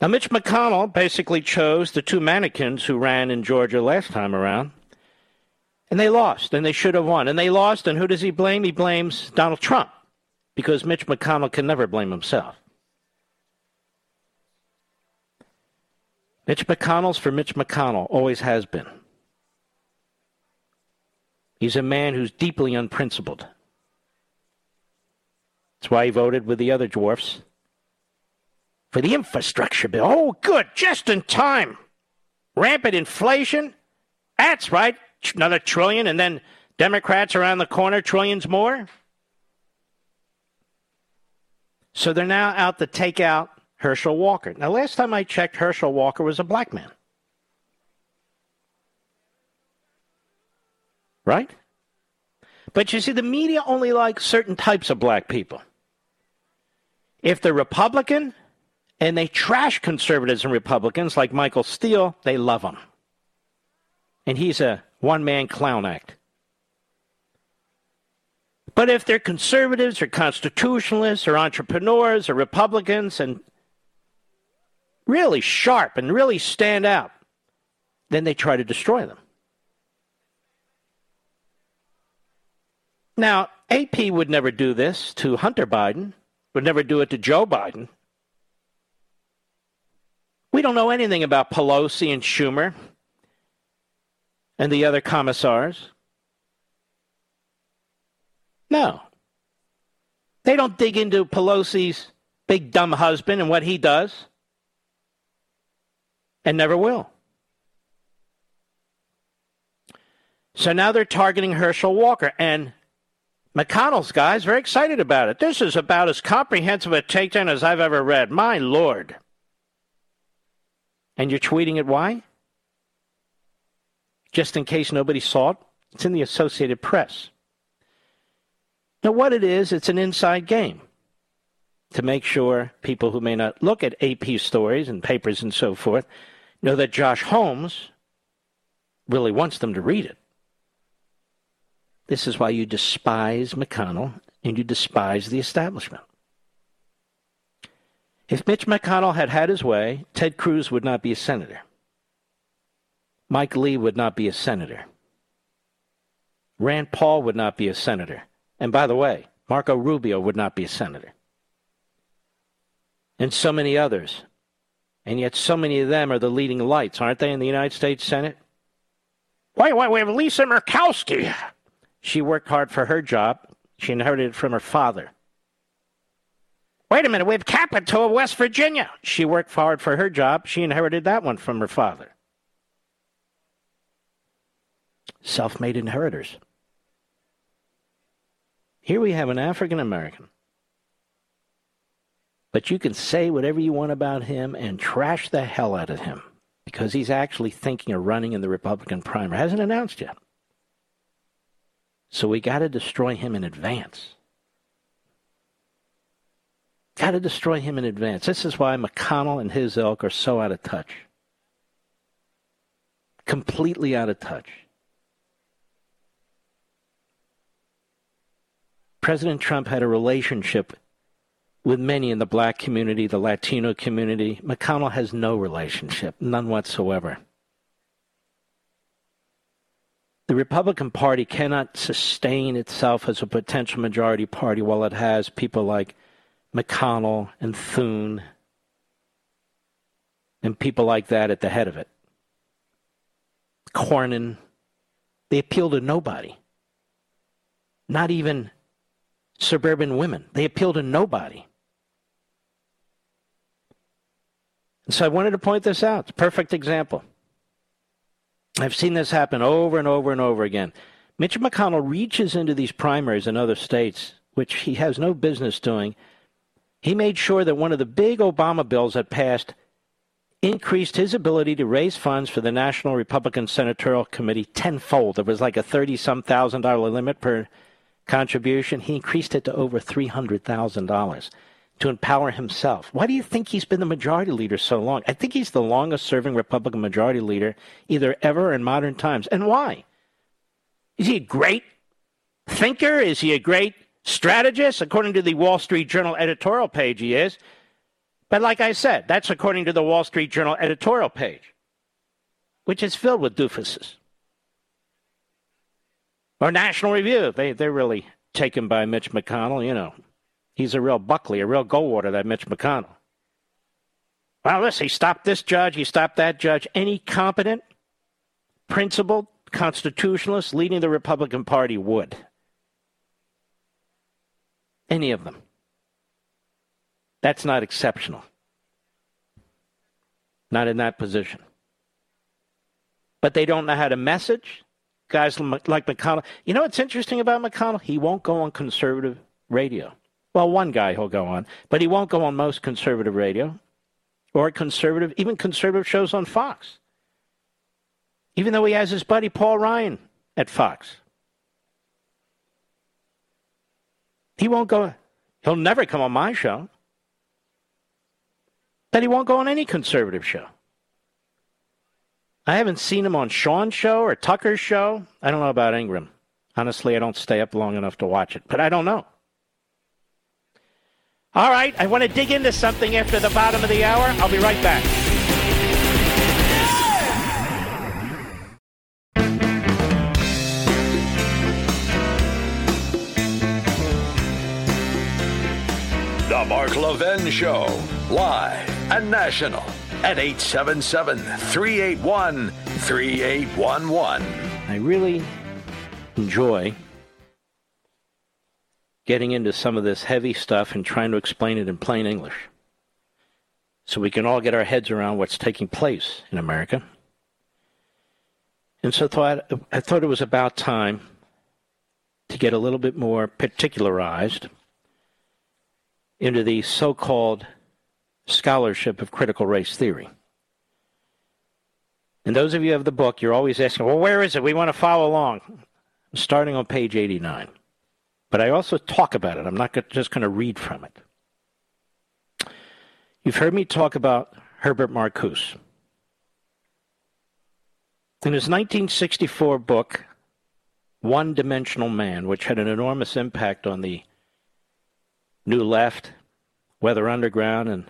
Now, Mitch McConnell basically chose the two mannequins who ran in Georgia last time around. And they lost, and they should have won. And they lost, and who does he blame? He blames Donald Trump, because Mitch McConnell can never blame himself. Mitch McConnell's for Mitch McConnell, always has been. He's a man who's deeply unprincipled. That's why he voted with the other dwarfs for the infrastructure bill. Oh, good, just in time. Rampant inflation. That's right, another trillion, and then Democrats around the corner, trillions more. So they're now out to take out Herschel Walker. Now, last time I checked, Herschel Walker was a black man. Right? But you see, the media only likes certain types of black people. If they're Republican and they trash conservatives and Republicans like Michael Steele, they love him. And he's a one man clown act. But if they're conservatives or constitutionalists or entrepreneurs or Republicans and really sharp and really stand out, then they try to destroy them. Now, AP would never do this to Hunter Biden, would never do it to Joe Biden. We don't know anything about Pelosi and Schumer and the other commissars. No. They don't dig into Pelosi's big dumb husband and what he does and never will. So now they're targeting Herschel Walker, and McConnell's guys very excited about it. This is about as comprehensive a takedown as I've ever read. My lord. And you're tweeting it why? Just in case nobody saw it. It's in the Associated Press. Now, what it is, it's an inside game to make sure people who may not look at AP stories and papers and so forth know that Josh Holmes really wants them to read it. This is why you despise McConnell and you despise the establishment. If Mitch McConnell had had his way, Ted Cruz would not be a senator. Mike Lee would not be a senator. Rand Paul would not be a senator. And by the way, Marco Rubio would not be a senator. And so many others and yet, so many of them are the leading lights, aren't they, in the United States Senate? Wait, wait, we have Lisa Murkowski. She worked hard for her job. She inherited it from her father. Wait a minute, we have Capito of West Virginia. She worked hard for her job. She inherited that one from her father. Self made inheritors. Here we have an African American but you can say whatever you want about him and trash the hell out of him because he's actually thinking of running in the Republican primary. Hasn't announced yet. So we got to destroy him in advance. Got to destroy him in advance. This is why McConnell and his ilk are so out of touch. Completely out of touch. President Trump had a relationship with many in the black community, the Latino community. McConnell has no relationship, none whatsoever. The Republican Party cannot sustain itself as a potential majority party while it has people like McConnell and Thune and people like that at the head of it. Cornyn, they appeal to nobody. Not even suburban women. They appeal to nobody. And so I wanted to point this out. It's a perfect example. I've seen this happen over and over and over again. Mitch McConnell reaches into these primaries in other states, which he has no business doing. He made sure that one of the big Obama bills that passed increased his ability to raise funds for the National Republican Senatorial Committee tenfold. It was like a 30 some thousand dollar limit per contribution. He increased it to over $300,000 to empower himself. Why do you think he's been the majority leader so long? I think he's the longest serving Republican majority leader either ever in modern times. And why? Is he a great thinker? Is he a great strategist? According to the Wall Street Journal editorial page, he is. But like I said, that's according to the Wall Street Journal editorial page, which is filled with doofuses. Or National Review, they, they're really taken by Mitch McConnell, you know. He's a real Buckley, a real Goldwater, that Mitch McConnell. Well, listen, he stopped this judge, he stopped that judge. Any competent, principled constitutionalist leading the Republican Party would. Any of them. That's not exceptional. Not in that position. But they don't know how to message. Guys like McConnell. You know what's interesting about McConnell? He won't go on conservative radio. Well, one guy he'll go on, but he won't go on most conservative radio or conservative, even conservative shows on Fox. Even though he has his buddy Paul Ryan at Fox. He won't go, he'll never come on my show. But he won't go on any conservative show. I haven't seen him on Sean's show or Tucker's show. I don't know about Ingraham. Honestly, I don't stay up long enough to watch it, but I don't know. All right, I want to dig into something after the bottom of the hour. I'll be right back. The Mark Levin Show, live and national at 877 381 3811. I really enjoy getting into some of this heavy stuff and trying to explain it in plain English so we can all get our heads around what's taking place in America. And so thought, I thought it was about time to get a little bit more particularized into the so called scholarship of critical race theory. And those of you who have the book, you're always asking, well, where is it? We want to follow along. I'm starting on page 89. But I also talk about it. I'm not just going to read from it. You've heard me talk about Herbert Marcuse. In his 1964 book, One Dimensional Man, which had an enormous impact on the New Left, Weather Underground, and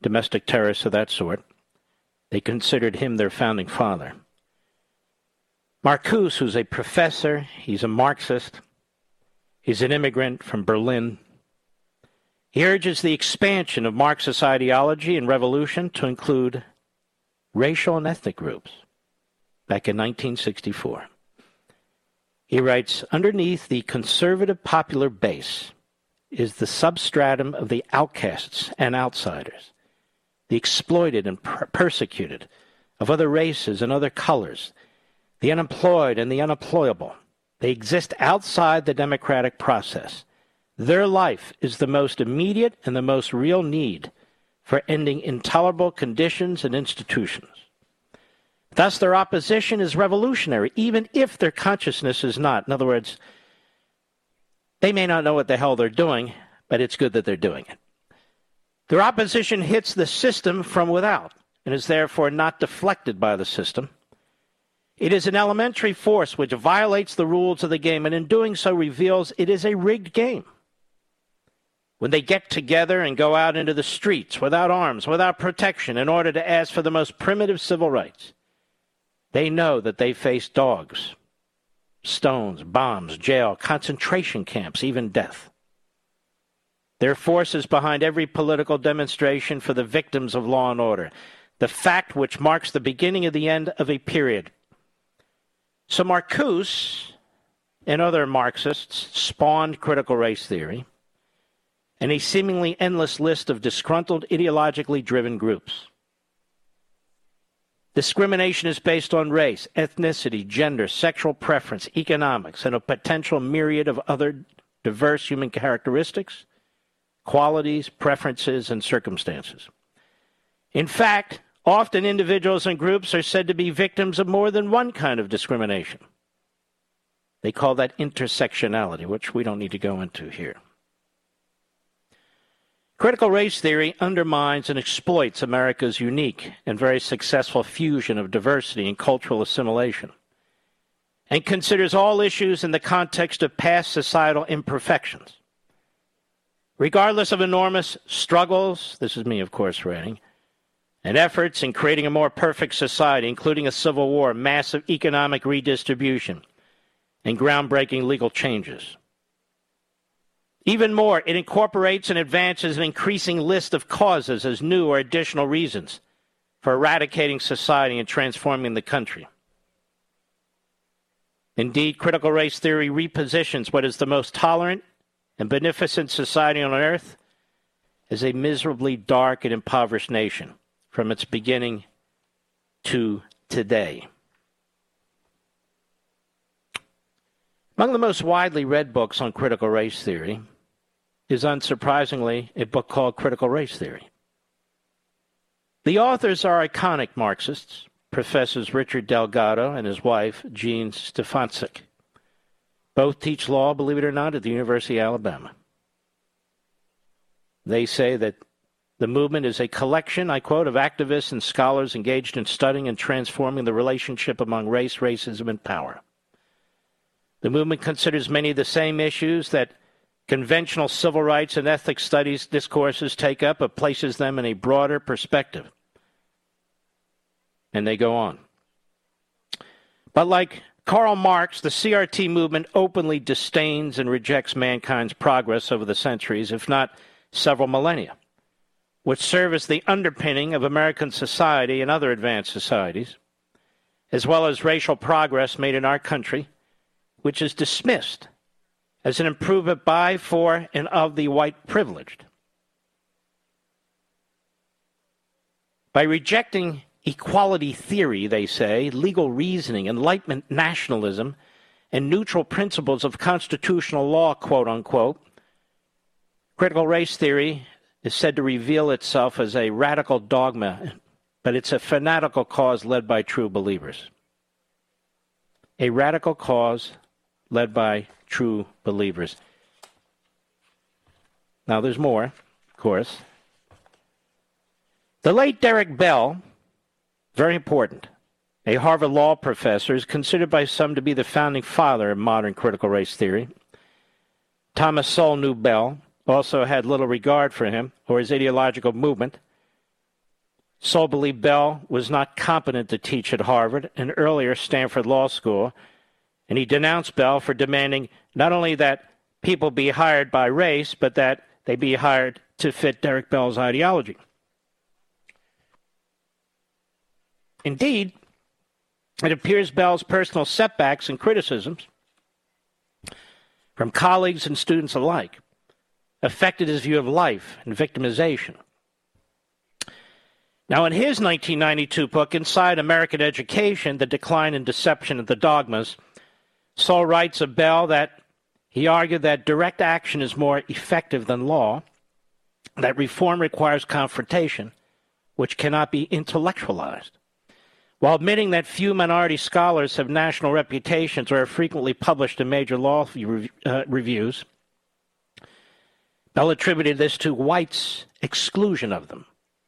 domestic terrorists of that sort, they considered him their founding father. Marcuse, who's a professor, he's a Marxist, He's an immigrant from Berlin. He urges the expansion of Marxist ideology and revolution to include racial and ethnic groups back in 1964. He writes Underneath the conservative popular base is the substratum of the outcasts and outsiders, the exploited and per- persecuted, of other races and other colors, the unemployed and the unemployable they exist outside the democratic process. Their life is the most immediate and the most real need for ending intolerable conditions and institutions. Thus, their opposition is revolutionary, even if their consciousness is not. In other words, they may not know what the hell they're doing, but it's good that they're doing it. Their opposition hits the system from without and is therefore not deflected by the system. It is an elementary force which violates the rules of the game, and in doing so reveals it is a rigged game. When they get together and go out into the streets without arms, without protection, in order to ask for the most primitive civil rights, they know that they face dogs, stones, bombs, jail, concentration camps, even death. Their force is behind every political demonstration for the victims of law and order, the fact which marks the beginning of the end of a period so Marcuse and other Marxists spawned critical race theory and a seemingly endless list of disgruntled, ideologically driven groups. Discrimination is based on race, ethnicity, gender, sexual preference, economics, and a potential myriad of other diverse human characteristics, qualities, preferences, and circumstances. In fact, Often individuals and groups are said to be victims of more than one kind of discrimination. They call that intersectionality, which we don't need to go into here. Critical race theory undermines and exploits America's unique and very successful fusion of diversity and cultural assimilation, and considers all issues in the context of past societal imperfections. Regardless of enormous struggles, this is me, of course, writing, and efforts in creating a more perfect society, including a civil war, massive economic redistribution, and groundbreaking legal changes. Even more, it incorporates and advances an increasing list of causes as new or additional reasons for eradicating society and transforming the country. Indeed, critical race theory repositions what is the most tolerant and beneficent society on earth as a miserably dark and impoverished nation from its beginning to today. Among the most widely read books on critical race theory is unsurprisingly a book called Critical Race Theory. The authors are iconic Marxists, Professors Richard Delgado and his wife, Jean Stefancic. Both teach law, believe it or not, at the University of Alabama. They say that the movement is a collection, I quote, of activists and scholars engaged in studying and transforming the relationship among race, racism, and power. The movement considers many of the same issues that conventional civil rights and ethnic studies discourses take up, but places them in a broader perspective. And they go on. But like Karl Marx, the CRT movement openly disdains and rejects mankind's progress over the centuries, if not several millennia, which serve as the underpinning of American society and other advanced societies, as well as racial progress made in our country, which is dismissed as an improvement by, for, and of the white privileged. By rejecting equality theory, they say, legal reasoning, enlightenment rationalism, and neutral principles of constitutional law, quote unquote. Critical race theory is said to reveal itself as a radical dogma, but it's a fanatical cause led by true believers. A radical cause led by true believers. Now, there's more, of course. The late Derek Bell very important. A Harvard law professor is considered by some to be the founding father of modern critical race theory. Thomas Sowell knew Bell, also had little regard for him or his ideological movement. Believed Bell was not competent to teach at Harvard and earlier Stanford Law School, and he denounced Bell for demanding not only that people be hired by race, but that they be hired to fit Derek Bell's ideology. Indeed, it appears Bell's personal setbacks and criticisms from colleagues and students alike affected his view of life and victimization. Now, in his 1992 book, Inside American Education The Decline and Deception of the Dogmas, Sowell writes of Bell that he argued that direct action is more effective than law, that reform requires confrontation, which cannot be intellectualized. While admitting that few minority scholars have national reputations or are frequently published in major law uh, reviews, Bell attributed this to whites' exclusion of them.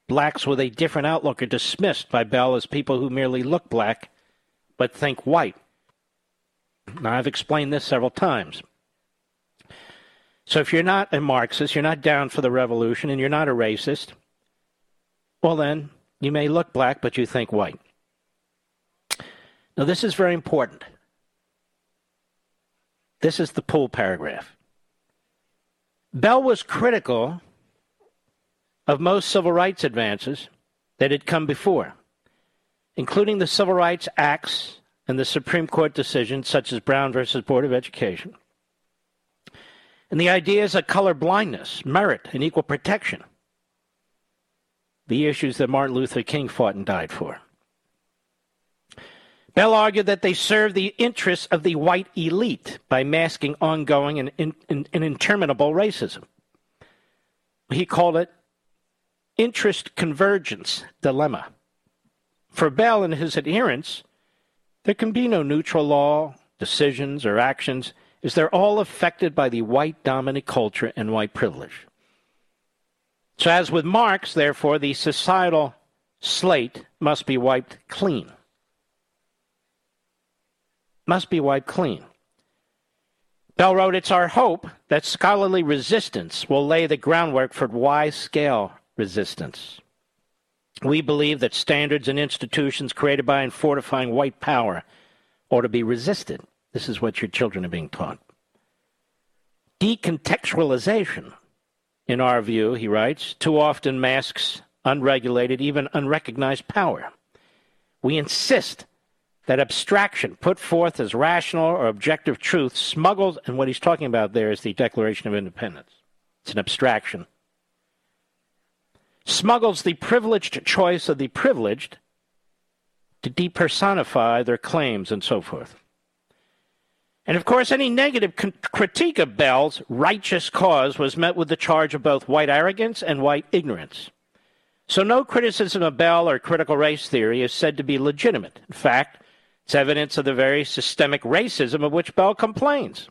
Blacks with a different outlook are dismissed by Bell as people who merely look black but think white. Now, I've explained this several times. So, if you're not a Marxist, you're not down for the revolution, and you're not a racist, well, then you may look black, but you think white. Now, this is very important. This is the pull paragraph. Bell was critical of most civil rights advances that had come before, including the Civil Rights Acts and the Supreme Court decisions such as Brown versus Board of Education. And the ideas of color blindness, merit, and equal protection, the issues that Martin Luther King fought and died for. Bell argued that they serve the interests of the white elite by masking ongoing and, in, and interminable racism. He called it interest convergence dilemma. For Bell and his adherents, there can be no neutral law, decisions, or actions, as they're all affected by the white dominant culture and white privilege. So, as with Marx, therefore, the societal slate must be wiped clean must be wiped clean. Bell wrote, It's our hope that scholarly resistance will lay the groundwork for wide scale resistance. We believe that standards and institutions created by and fortifying white power ought to be resisted. This is what your children are being taught. Decontextualization, in our view, he writes, too often masks unregulated, even unrecognized power. We insist that abstraction put forth as rational or objective truth smuggles, and what he's talking about there is the Declaration of Independence. It's an abstraction. Smuggles the privileged choice of the privileged to depersonify their claims and so forth. And of course, any negative con- critique of Bell's righteous cause was met with the charge of both white arrogance and white ignorance. So, no criticism of Bell or critical race theory is said to be legitimate. In fact, it's evidence of the very systemic racism of which Bell complains.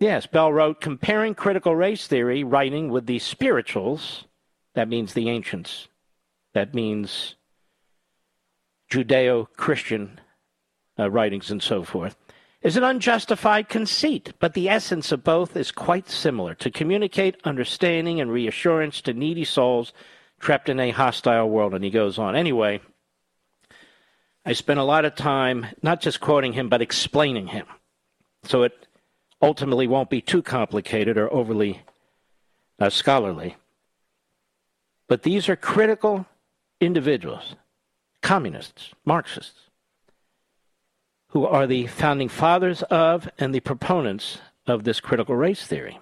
Yes, Bell wrote, comparing critical race theory writing with the spirituals, that means the ancients, that means Judeo Christian uh, writings and so forth, is an unjustified conceit, but the essence of both is quite similar to communicate understanding and reassurance to needy souls trapped in a hostile world. And he goes on. Anyway, I spent a lot of time not just quoting him, but explaining him. So it ultimately won't be too complicated or overly uh, scholarly. But these are critical individuals, communists, Marxists, who are the founding fathers of and the proponents of this critical race theory.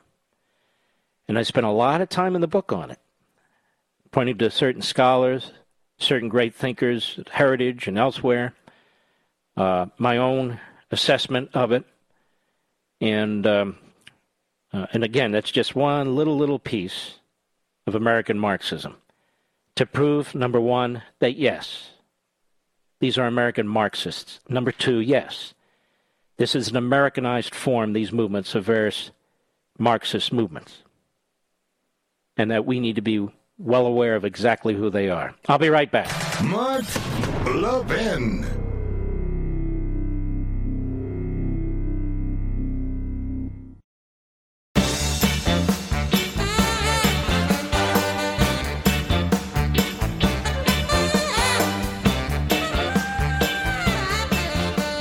And I spent a lot of time in the book on it, pointing to certain scholars, certain great thinkers Heritage and elsewhere, uh, my own assessment of it, and um, uh, and again, that's just one little little piece of American Marxism to prove number one that yes, these are American Marxists. Number two, yes, this is an Americanized form. These movements of various Marxist movements, and that we need to be well aware of exactly who they are. I'll be right back. Mark Levin.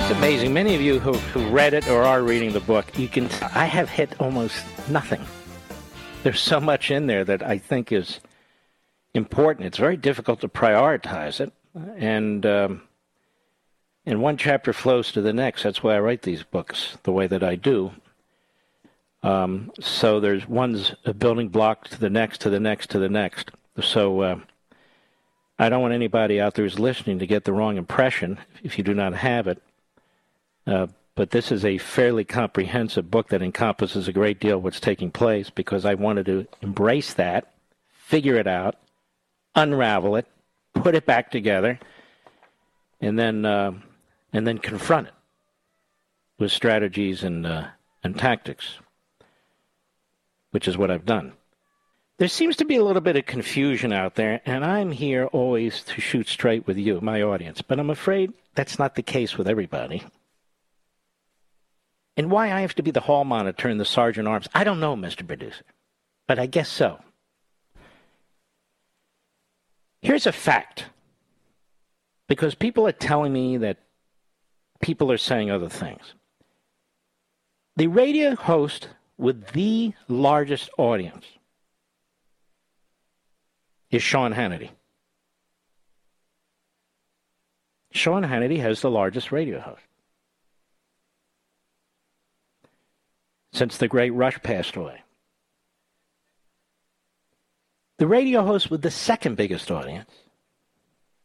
It's amazing. Many of you who, who read it or are reading the book, you can. I have hit almost nothing. There's so much in there that I think is important. It's very difficult to prioritize it, and um, and one chapter flows to the next. That's why I write these books the way that I do. Um, so there's one's a building block to the next, to the next, to the next. So uh, I don't want anybody out there who's listening to get the wrong impression if you do not have it. Uh, but this is a fairly comprehensive book that encompasses a great deal of what's taking place because I wanted to embrace that, figure it out, unravel it, put it back together, and then uh, and then confront it with strategies and uh, and tactics, which is what I've done. There seems to be a little bit of confusion out there, and I'm here always to shoot straight with you, my audience. But I'm afraid that's not the case with everybody. And why I have to be the hall monitor and the sergeant arms, I don't know, Mr. Producer. But I guess so. Here's a fact. Because people are telling me that people are saying other things. The radio host with the largest audience is Sean Hannity. Sean Hannity has the largest radio host. Since the great Rush passed away. The radio host with the second biggest audience,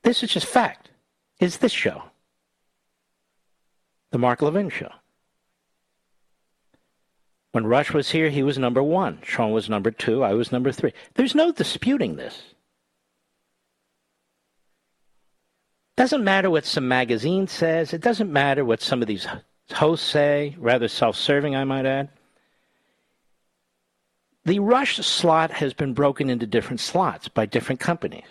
this is just fact, is this show. The Mark Levin Show. When Rush was here, he was number one. Sean was number two. I was number three. There's no disputing this. Doesn't matter what some magazine says. It doesn't matter what some of these hosts say, rather self serving, I might add. The Rush slot has been broken into different slots by different companies.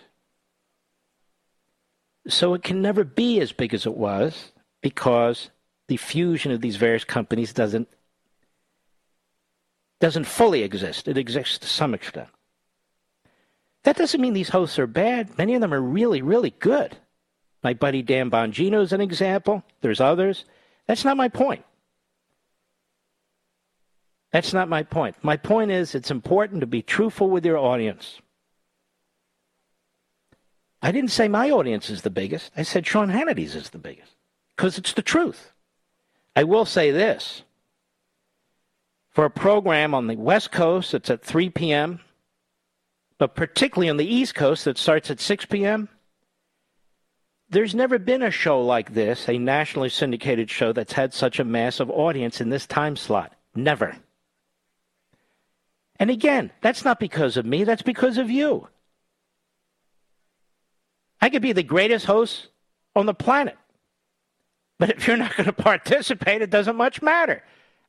So it can never be as big as it was because the fusion of these various companies doesn't doesn't fully exist. It exists to some extent. That doesn't mean these hosts are bad. Many of them are really, really good. My buddy Dan Bongino is an example. There's others. That's not my point. That's not my point. My point is it's important to be truthful with your audience. I didn't say my audience is the biggest. I said Sean Hannity's is the biggest because it's the truth. I will say this for a program on the West Coast that's at 3 p.m., but particularly on the East Coast that starts at 6 p.m., there's never been a show like this, a nationally syndicated show that's had such a massive audience in this time slot. Never. And again, that's not because of me, that's because of you. I could be the greatest host on the planet. But if you're not going to participate, it doesn't much matter.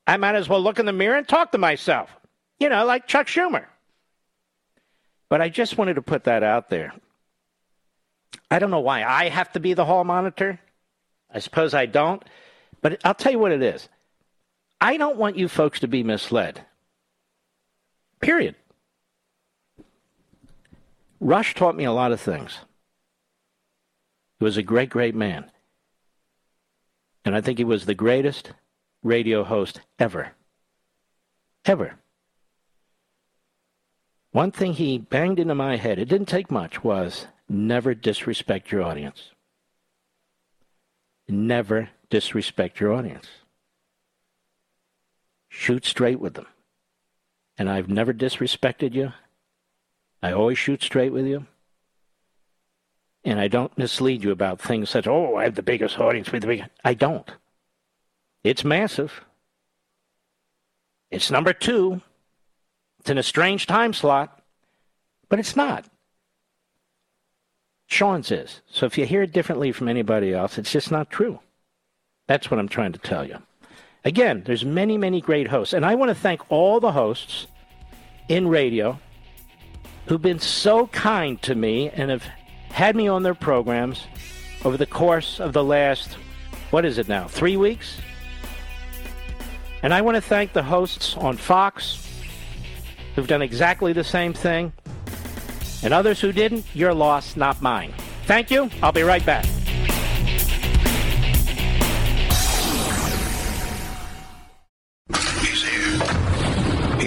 I might as well look in the mirror and talk to myself, you know, like Chuck Schumer. But I just wanted to put that out there. I don't know why I have to be the hall monitor. I suppose I don't. But I'll tell you what it is. I don't want you folks to be misled. Period. Rush taught me a lot of things. He was a great, great man. And I think he was the greatest radio host ever. Ever. One thing he banged into my head, it didn't take much, was never disrespect your audience. Never disrespect your audience. Shoot straight with them and I've never disrespected you. I always shoot straight with you. And I don't mislead you about things such, as oh, I have the biggest audience with biggest. I don't. It's massive. It's number two. It's in a strange time slot, but it's not. Sean's is. So if you hear it differently from anybody else, it's just not true. That's what I'm trying to tell you. Again, there's many, many great hosts. And I want to thank all the hosts in radio who've been so kind to me and have had me on their programs over the course of the last, what is it now, three weeks? And I want to thank the hosts on Fox who've done exactly the same thing. And others who didn't, your loss, not mine. Thank you. I'll be right back.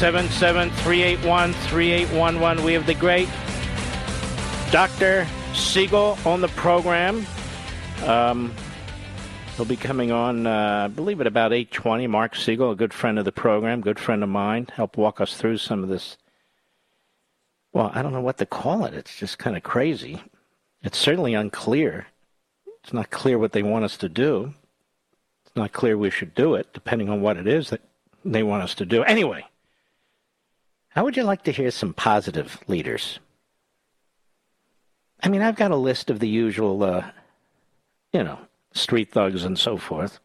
877-381-3811. We have the great Dr. Siegel on the program. Um, he'll be coming on, uh, I believe, at about 8.20. Mark Siegel, a good friend of the program, good friend of mine, help walk us through some of this. Well, I don't know what to call it. It's just kind of crazy. It's certainly unclear. It's not clear what they want us to do. It's not clear we should do it, depending on what it is that they want us to do. Anyway, how would you like to hear some positive leaders? I mean, I've got a list of the usual, uh, you know, street thugs and so forth.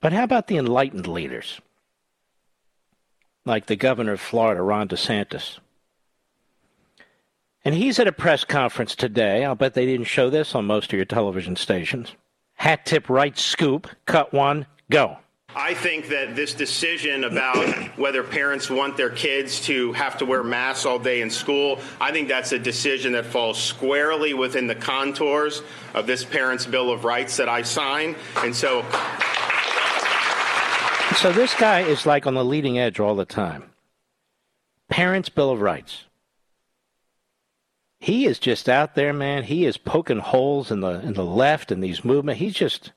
But how about the enlightened leaders? Like the governor of Florida, Ron DeSantis. And he's at a press conference today. I'll bet they didn't show this on most of your television stations. Hat tip right scoop, cut one, go. I think that this decision about whether parents want their kids to have to wear masks all day in school, I think that's a decision that falls squarely within the contours of this Parents' Bill of Rights that I sign. And so. So this guy is like on the leading edge all the time. Parents' Bill of Rights. He is just out there, man. He is poking holes in the in the left and these movements. He's just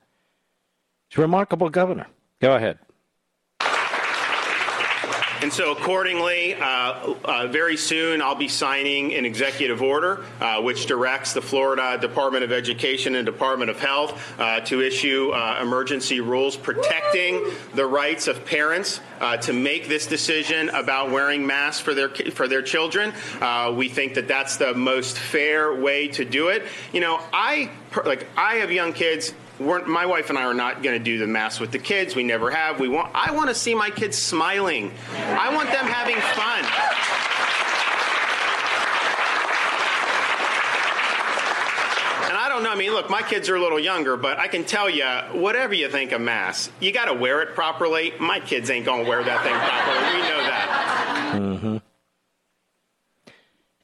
he's a remarkable governor. Go ahead. And so, accordingly, uh, uh, very soon I'll be signing an executive order uh, which directs the Florida Department of Education and Department of Health uh, to issue uh, emergency rules protecting the rights of parents uh, to make this decision about wearing masks for their for their children. we think that that's the most fair way to do it. You know, I like I have young kids my wife and I are not going to do the mass with the kids. We never have. We want. I want to see my kids smiling. I want them having fun. And I don't know. I mean, look, my kids are a little younger, but I can tell you, whatever you think of mass, you got to wear it properly. My kids ain't going to wear that thing properly. We know that. Mm-hmm.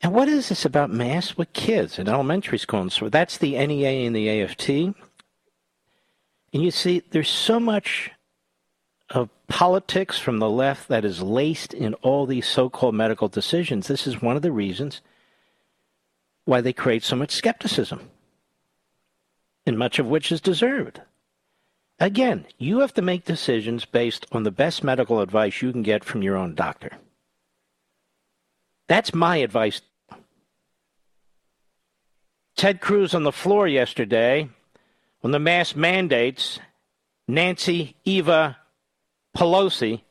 And what is this about mass with kids in elementary school? And so that's the NEA and the AFT. And you see, there's so much of politics from the left that is laced in all these so called medical decisions. This is one of the reasons why they create so much skepticism, and much of which is deserved. Again, you have to make decisions based on the best medical advice you can get from your own doctor. That's my advice. Ted Cruz on the floor yesterday on the mask mandates, Nancy Eva Pelosi,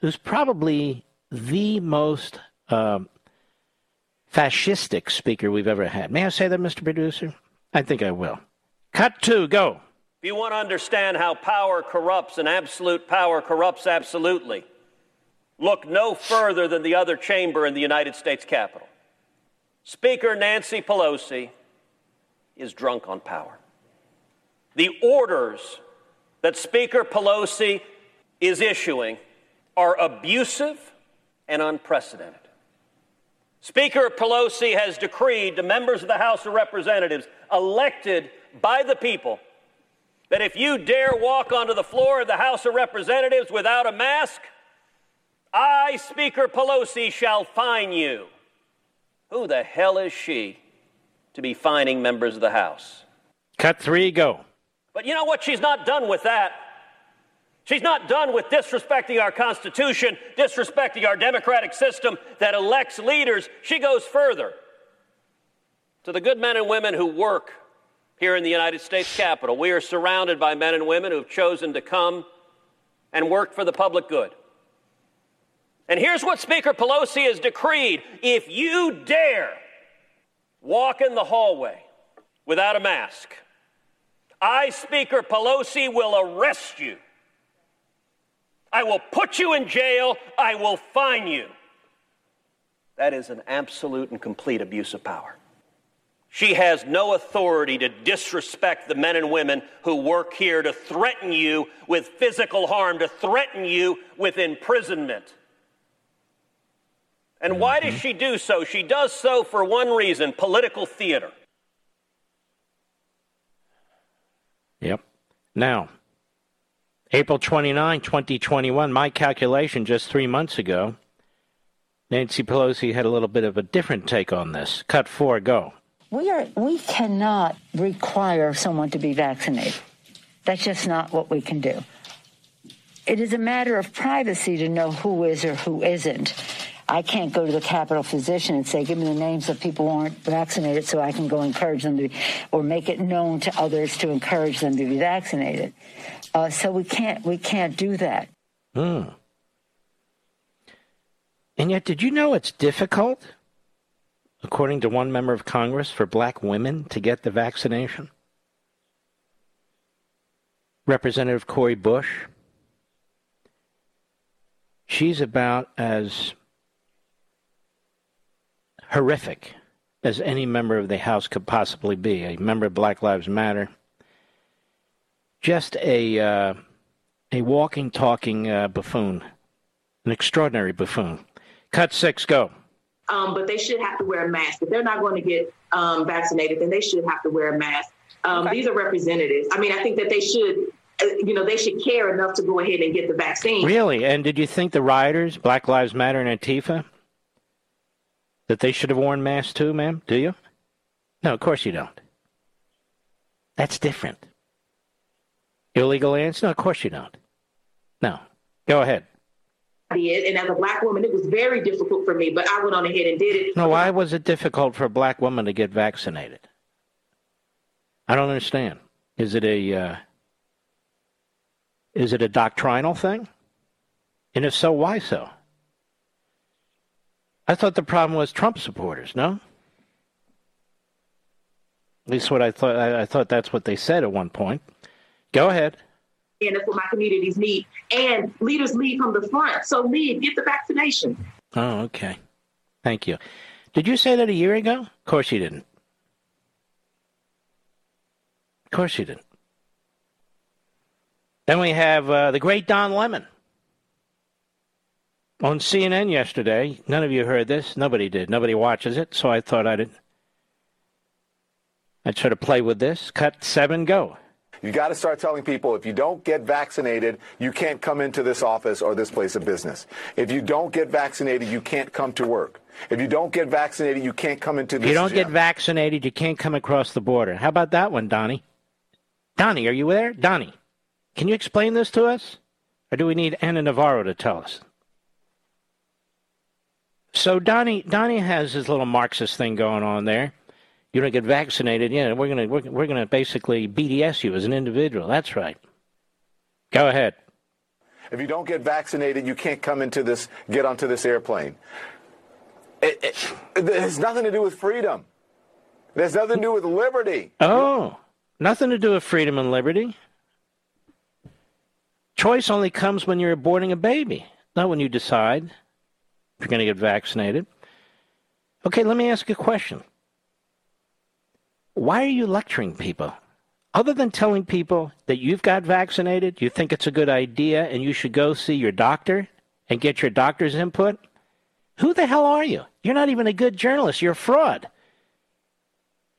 who's probably the most um, fascistic speaker we've ever had. May I say that, Mr. Producer? I think I will. Cut two, go. If you want to understand how power corrupts and absolute power corrupts absolutely, look no further than the other chamber in the United States Capitol. Speaker Nancy Pelosi is drunk on power. The orders that Speaker Pelosi is issuing are abusive and unprecedented. Speaker Pelosi has decreed to members of the House of Representatives elected by the people that if you dare walk onto the floor of the House of Representatives without a mask, I, Speaker Pelosi, shall fine you. Who the hell is she to be fining members of the House? Cut three, go. But you know what? She's not done with that. She's not done with disrespecting our Constitution, disrespecting our democratic system that elects leaders. She goes further. To the good men and women who work here in the United States Capitol, we are surrounded by men and women who have chosen to come and work for the public good. And here's what Speaker Pelosi has decreed if you dare walk in the hallway without a mask, I, Speaker Pelosi, will arrest you. I will put you in jail. I will fine you. That is an absolute and complete abuse of power. She has no authority to disrespect the men and women who work here, to threaten you with physical harm, to threaten you with imprisonment. And why does mm-hmm. she do so? She does so for one reason political theater. Yep. Now, April 29, 2021, my calculation just three months ago, Nancy Pelosi had a little bit of a different take on this. Cut four, go. We are we cannot require someone to be vaccinated. That's just not what we can do. It is a matter of privacy to know who is or who isn't. I can't go to the Capitol physician and say, give me the names of people who aren't vaccinated so I can go encourage them to, or make it known to others to encourage them to be vaccinated. Uh, so we can't, we can't do that. Hmm. And yet, did you know it's difficult, according to one member of Congress, for black women to get the vaccination? Representative Cori Bush. She's about as horrific as any member of the House could possibly be, a member of Black Lives Matter. Just a uh, a walking, talking uh, buffoon, an extraordinary buffoon. Cut six, go. Um, but they should have to wear a mask. If they're not going to get um, vaccinated, then they should have to wear a mask. Um, okay. These are representatives. I mean, I think that they should, uh, you know, they should care enough to go ahead and get the vaccine. Really? And did you think the rioters, Black Lives Matter and Antifa, that they should have worn masks too, ma'am? Do you? No, of course you don't. That's different. Illegal ants? No, of course you don't. No. Go ahead. And as a black woman, it was very difficult for me, but I went on ahead and did it. No, why was it difficult for a black woman to get vaccinated? I don't understand. Is it a uh, is it a doctrinal thing? And if so, why so? I thought the problem was Trump supporters. No. At least what I thought. I, I thought that's what they said at one point. Go ahead. And that's what my communities need. And leaders lead from the front. So lead, get the vaccination. Oh, okay. Thank you. Did you say that a year ago? Of course you didn't. Of course you didn't. Then we have uh, the great Don Lemon on CNN yesterday. None of you heard this. Nobody did. Nobody watches it. So I thought I'd I'd sort of play with this. Cut seven, go. You got to start telling people if you don't get vaccinated, you can't come into this office or this place of business. If you don't get vaccinated, you can't come to work. If you don't get vaccinated, you can't come into this. If you don't gym. get vaccinated, you can't come across the border. How about that one, Donnie? Donnie, are you there? Donnie, can you explain this to us? Or do we need Ana Navarro to tell us? So Donnie, Donnie has his little Marxist thing going on there. You don't get vaccinated, yeah, we're gonna we're, we're gonna basically BDS you as an individual. That's right. Go ahead. If you don't get vaccinated, you can't come into this, get onto this airplane. It, it, it has nothing to do with freedom. It has nothing to do with liberty. Oh, nothing to do with freedom and liberty. Choice only comes when you're aborting a baby, not when you decide you're going to get vaccinated. Okay, let me ask you a question. Why are you lecturing people? Other than telling people that you've got vaccinated, you think it's a good idea, and you should go see your doctor and get your doctor's input, who the hell are you? You're not even a good journalist. You're a fraud.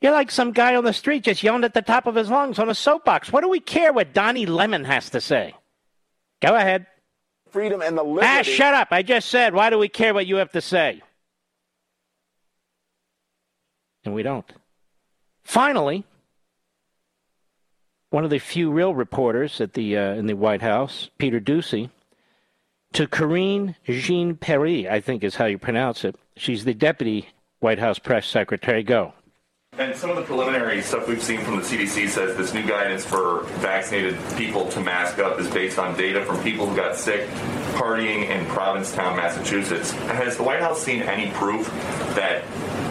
You're like some guy on the street just yelling at the top of his lungs on a soapbox. What do we care what Donnie Lemon has to say? Go ahead. Freedom and the liberty. Ah, shut up. I just said, why do we care what you have to say? And we don't. Finally, one of the few real reporters at the uh, in the White House, Peter Doocy, to Karine Jean Pierre, I think is how you pronounce it. She's the deputy White House press secretary. Go. And some of the preliminary stuff we've seen from the CDC says this new guidance for vaccinated people to mask up is based on data from people who got sick partying in Provincetown, Massachusetts. Has the White House seen any proof that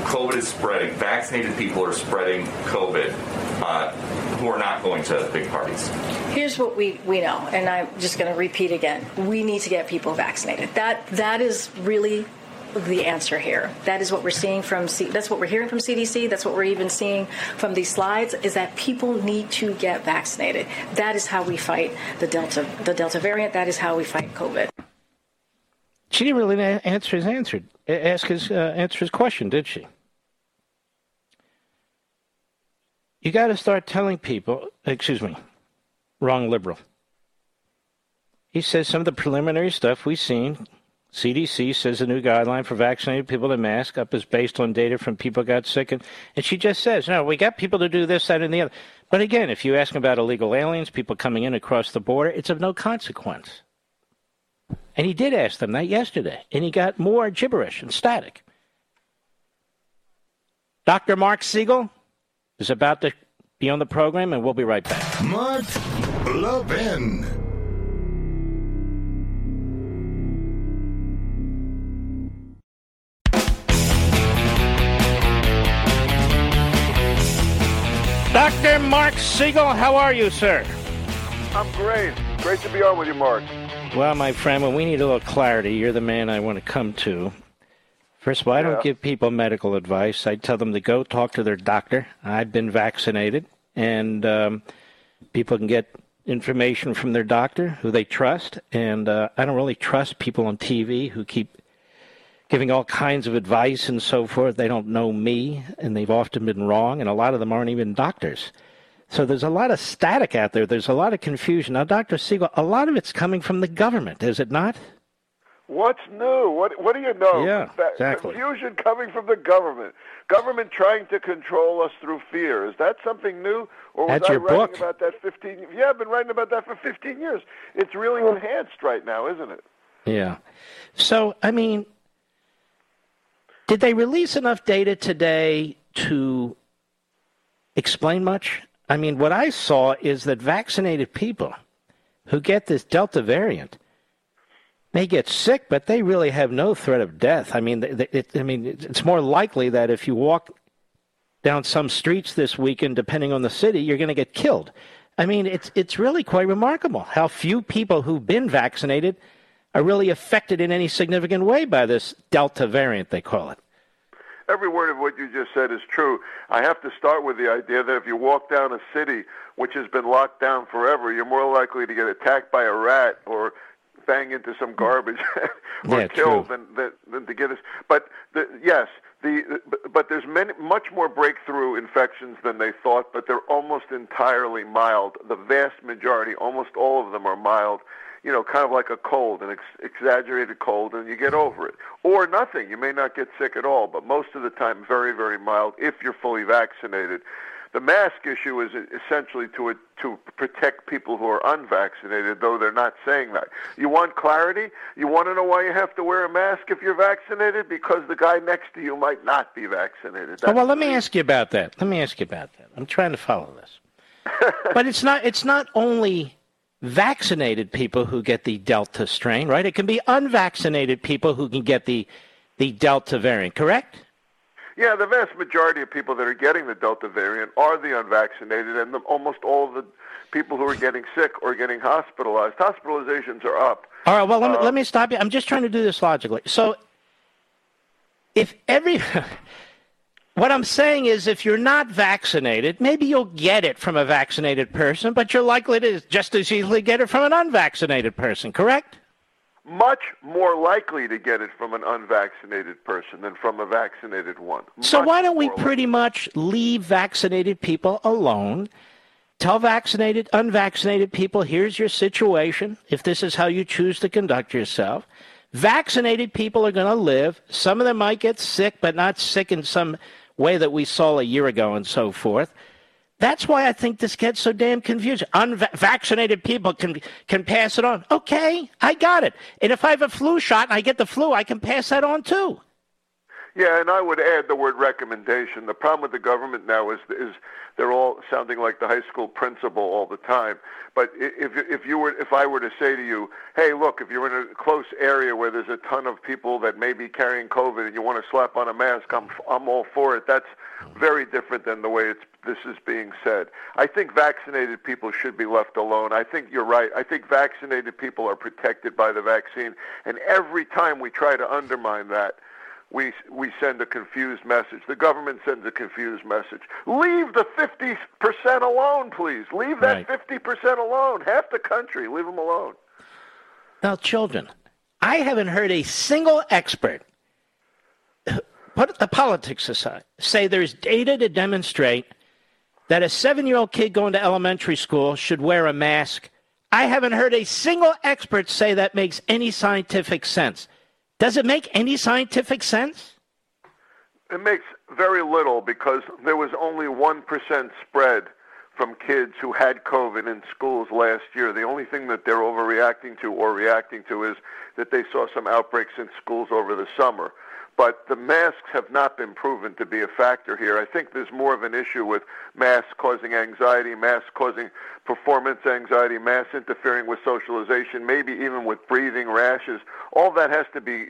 COVID is spreading, vaccinated people are spreading COVID uh, who are not going to big parties? Here's what we, we know, and I'm just going to repeat again. We need to get people vaccinated. That That is really the answer here. That is what we're seeing from C- that's what we're hearing from CDC. That's what we're even seeing from these slides is that people need to get vaccinated. That is how we fight the Delta the Delta variant. That is how we fight COVID. She didn't really answer his answer. Ask his uh, answer his question, did she? You got to start telling people. Excuse me, wrong liberal. He says some of the preliminary stuff we've seen CDC says a new guideline for vaccinated people to mask up is based on data from people got sick. And, and she just says, no, we got people to do this, that, and the other. But again, if you ask about illegal aliens, people coming in across the border, it's of no consequence. And he did ask them that yesterday, and he got more gibberish and static. Dr. Mark Siegel is about to be on the program, and we'll be right back. Mark Levin. Dr. Mark Siegel, how are you, sir? I'm great. Great to be on with you, Mark. Well, my friend, when we need a little clarity, you're the man I want to come to. First of all, I don't give people medical advice. I tell them to go talk to their doctor. I've been vaccinated, and um, people can get information from their doctor who they trust. And uh, I don't really trust people on TV who keep giving all kinds of advice and so forth. They don't know me, and they've often been wrong, and a lot of them aren't even doctors. So there's a lot of static out there. There's a lot of confusion. Now, Dr. Siegel, a lot of it's coming from the government, is it not? What's new? What What do you know? Yeah, That exactly. Confusion coming from the government. Government trying to control us through fear. Is that something new? Or was That's I your writing book. about that 15? Yeah, I've been writing about that for 15 years. It's really enhanced right now, isn't it? Yeah. So, I mean, did they release enough data today to explain much? I mean, what I saw is that vaccinated people who get this Delta variant may get sick, but they really have no threat of death. I mean, it, I mean, it's more likely that if you walk down some streets this weekend, depending on the city, you're going to get killed. I mean, it's it's really quite remarkable how few people who've been vaccinated are really affected in any significant way by this Delta variant, they call it. Every word of what you just said is true. I have to start with the idea that if you walk down a city which has been locked down forever, you're more likely to get attacked by a rat or bang into some garbage or Yeah, killed than, than than to get us. But the, yes, the but there's many much more breakthrough infections than they thought, but they're almost entirely mild. The vast majority, almost all of them, are mild. You know, kind of like a cold, an ex- exaggerated cold, and you get over it. Or nothing. You may not get sick at all, but most of the time, very, very mild if you're fully vaccinated. The mask issue is essentially to to protect people who are unvaccinated, though they're not saying that. You want clarity? You want to know why you have to wear a mask if you're vaccinated? Because the guy next to you might not be vaccinated. Oh, well, let me ask you about that. Let me ask you about that. I'm trying to follow this. but it's not it's not only vaccinated people who get the Delta strain, right? It can be unvaccinated people who can get the the Delta variant, correct? Yeah, the vast majority of people that are getting the Delta variant are the unvaccinated, and the, almost all of the people who are getting sick or getting hospitalized. Hospitalizations are up. All right, well, let me, Uh, let me stop you. I'm just trying to do this logically. So, if every. what I'm saying is, if you're not vaccinated, maybe you'll get it from a vaccinated person, but you're likely to just as easily get it from an unvaccinated person, correct? Much more likely to get it from an unvaccinated person than from a vaccinated one. So Much why don't we pretty much leave vaccinated people alone? Tell vaccinated, unvaccinated people, here's your situation. If this is how you choose to conduct yourself, vaccinated people are going to live. Some of them might get sick, but not sick in some way that we saw a year ago and so forth. That's why I think this gets so damn confusing. Unvaccinated people can can pass it on. Okay, I got it. And if I have a flu shot and I get the flu, I can pass that on too. Yeah, and I would add the word recommendation. The problem with the government now is is they're all sounding like the high school principal all the time. But if if you were if I were to say to you, hey, look, if you're in a close area where there's a ton of people that may be carrying COVID and you want to slap on a mask, I'm I'm all for it. That's very different than the way it's this is being said. I think vaccinated people should be left alone. I think you're right. I think vaccinated people are protected by the vaccine, and every time we try to undermine that we we send a confused message. The government sends a confused message. Leave the 50% alone, please. Leave that 50% alone. Half the country, leave them alone. Now, children, I haven't heard a single expert, put the politics aside, say there's data to demonstrate that a seven year old kid going to elementary school should wear a mask. I haven't heard a single expert say that makes any scientific sense. Does it make any scientific sense? It makes very little because there was only 1% spread from kids who had COVID in schools last year. The only thing that they're overreacting to or reacting to is that they saw some outbreaks in schools over the summer. But the masks have not been proven to be a factor here. I think there's more of an issue with masks causing anxiety, masks causing performance anxiety, masks interfering with socialization, maybe even with breathing, rashes. All that has to be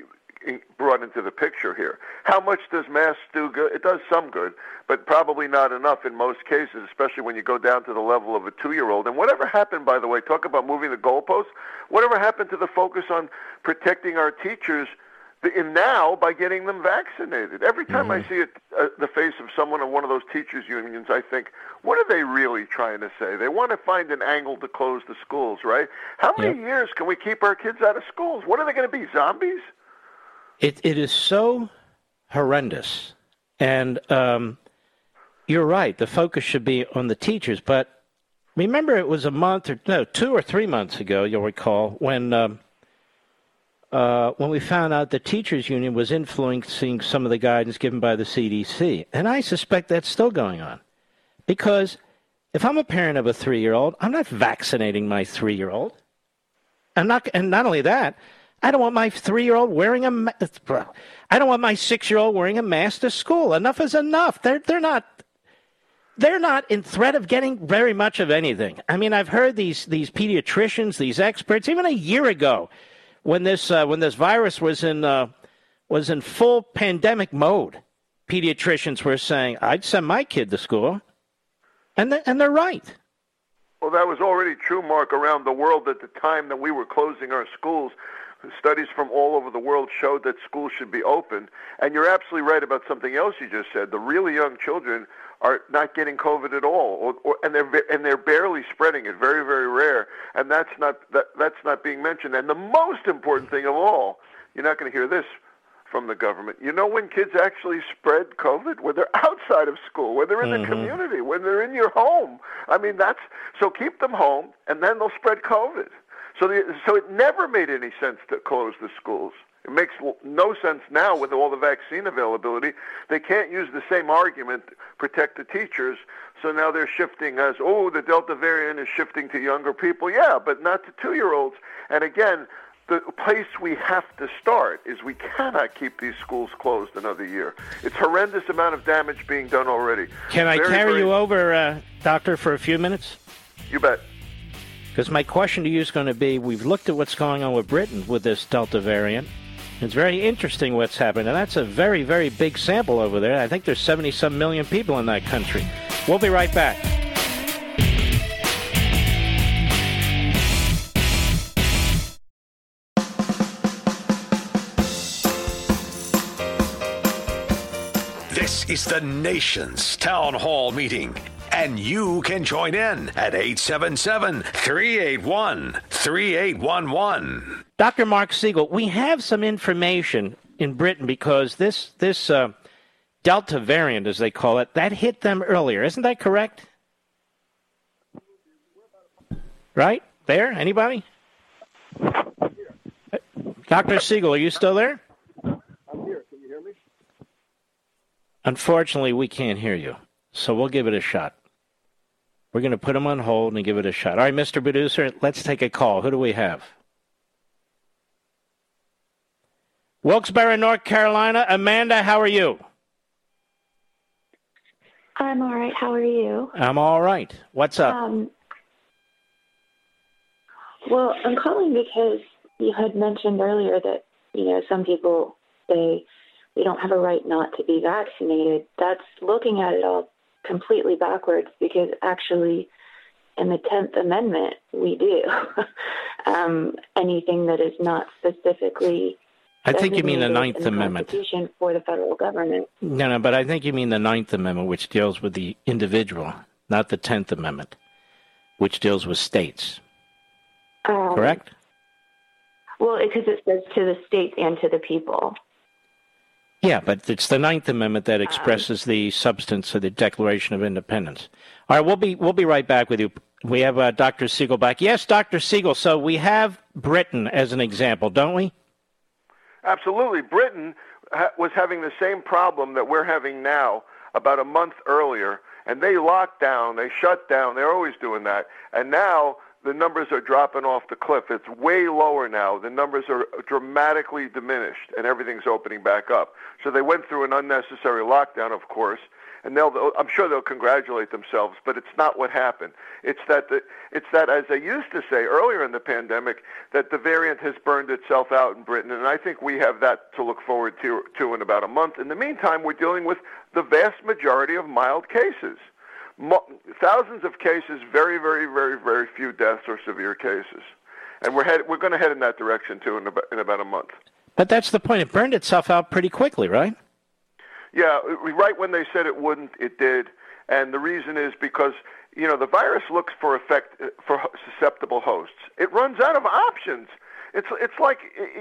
brought into the picture here. How much does masks do good? It does some good, but probably not enough in most cases, especially when you go down to the level of a two-year-old. And whatever happened, by the way, talk about moving the goalposts. Whatever happened to the focus on protecting our teachers in now by getting them vaccinated? Every time I see it, uh, the face of someone in one of those teachers unions, I think, what are they really trying to say? They want to find an angle to close the schools, right? How many years can we keep our kids out of schools? What are they going to be, zombies? It it is so horrendous, and um, you're right. The focus should be on the teachers. But remember, it was a month or no, two or three months ago. You'll recall when um, uh, when we found out the teachers union was influencing some of the guidance given by the CDC, and I suspect that's still going on, because if I'm a parent of a three year old, I'm not vaccinating my three year old. I'm not, and not only that. I don't want my three-year-old wearing a. Ma- I don't want my six-year-old wearing a mask to school. Enough is enough. They're they're not. They're not in threat of getting very much of anything. I mean, I've heard these these pediatricians, these experts, even a year ago, when this uh, when this virus was in uh, was in full pandemic mode, pediatricians were saying, "I'd send my kid to school," and and they're right. Well, that was already true, Mark, around the world at the time that we were closing our schools. Studies from all over the world showed that schools should be open. And you're absolutely right about something else you just said. The really young children are not getting COVID at all, or, or, and they're and they're barely spreading it. Very, very rare. And that's not that, that's not being mentioned. And the most important thing of all, you're not going to hear this from the government. You know when kids actually spread COVID? When they're outside of school, when they're in Mm-hmm. the community, when they're in your home. I mean, that's so keep them home, and then they'll spread COVID. So, the, so it never made any sense to close the schools. It makes no sense now with all the vaccine availability. They can't use the same argument protect the teachers. So now they're shifting as, oh, the Delta variant is shifting to younger people. Yeah, but not to two-year-olds. And again, the place we have to start is we cannot keep these schools closed another year. It's horrendous amount of damage being done already. Can I Very, carry very- you over, uh, doctor, for a few minutes? You bet. Because my question to you is going to be: We've looked at what's going on with Britain with this Delta variant. It's very interesting what's happened, and that's a very, very big sample over there. I think there's 70 some million people in that country. We'll be right back. This is the nation's town hall meeting, and you can join in at 877 381 3811. Dr. Marc Siegel, we have some information in Britain because this this uh, Delta variant, as they call it, that hit them earlier. Isn't that correct? Right there, anybody? Dr. Siegel, are you still there? I'm here. Can you hear me? Unfortunately, we can't hear you, so we'll give it a shot. We're going to put them on hold and give it a shot. All right, Mr. Producer, let's take a call. Who do we have? Wilkesboro, North Carolina. Amanda, how are you? I'm all right. How are you? I'm all right. What's up? Um, well, I'm calling because you had mentioned earlier that you know some people say we don't have a right not to be vaccinated. That's looking at it all completely backwards because actually, in the Tenth Amendment, we do. um, anything that is not specifically I think you mean the Ninth the Amendment. For the federal government. No, no, but I think you mean the Ninth Amendment, which deals with the individual, not the Tenth Amendment, which deals with states. Um, Correct? Well, because it says to the states and to the people. Yeah, but it's the Ninth Amendment that expresses the substance of the Declaration of Independence. All right, we'll be we'll be right back with you. We have uh, Dr. Siegel back. Yes, Dr. Siegel. So we have Britain as an example, don't we? Absolutely. Britain ha- was having the same problem that we're having now about a month earlier, and they locked down, they shut down, they're always doing that. And now the numbers are dropping off the cliff. It's way lower now. The numbers are dramatically diminished, and everything's opening back up. So they went through an unnecessary lockdown, of course, and they'll, I'm sure they'll congratulate themselves, but it's not what happened. It's that the, it's that as they used to say earlier in the pandemic, that the variant has burned itself out in Britain, and I think we have that to look forward to, to in about a month. In the meantime, we're dealing with the vast majority of mild cases. Mo- thousands of cases, very, very, very, very few deaths or severe cases, and we're head, we're going to head in that direction too in about, in about a month. But that's the point. It burned itself out pretty quickly, right? Yeah, right when they said it wouldn't, it did, and the reason is because you know the virus looks for effect for susceptible hosts. It runs out of options. It's it's like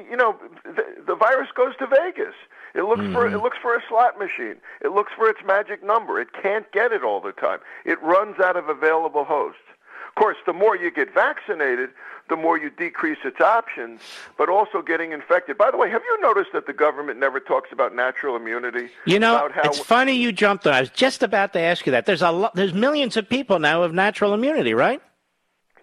you know the, the virus goes to Vegas. It looks for it mm-hmm. looks for a slot machine. It looks for its magic number. It can't get it all the time. It runs out of available hosts. Of course, the more you get vaccinated, the more you decrease its options, but also getting infected. By the way, have you noticed that the government never talks about natural immunity? You know, about how it's funny you jumped on. I was just about to ask you that. There's a lot, there's millions of people now of natural immunity, right?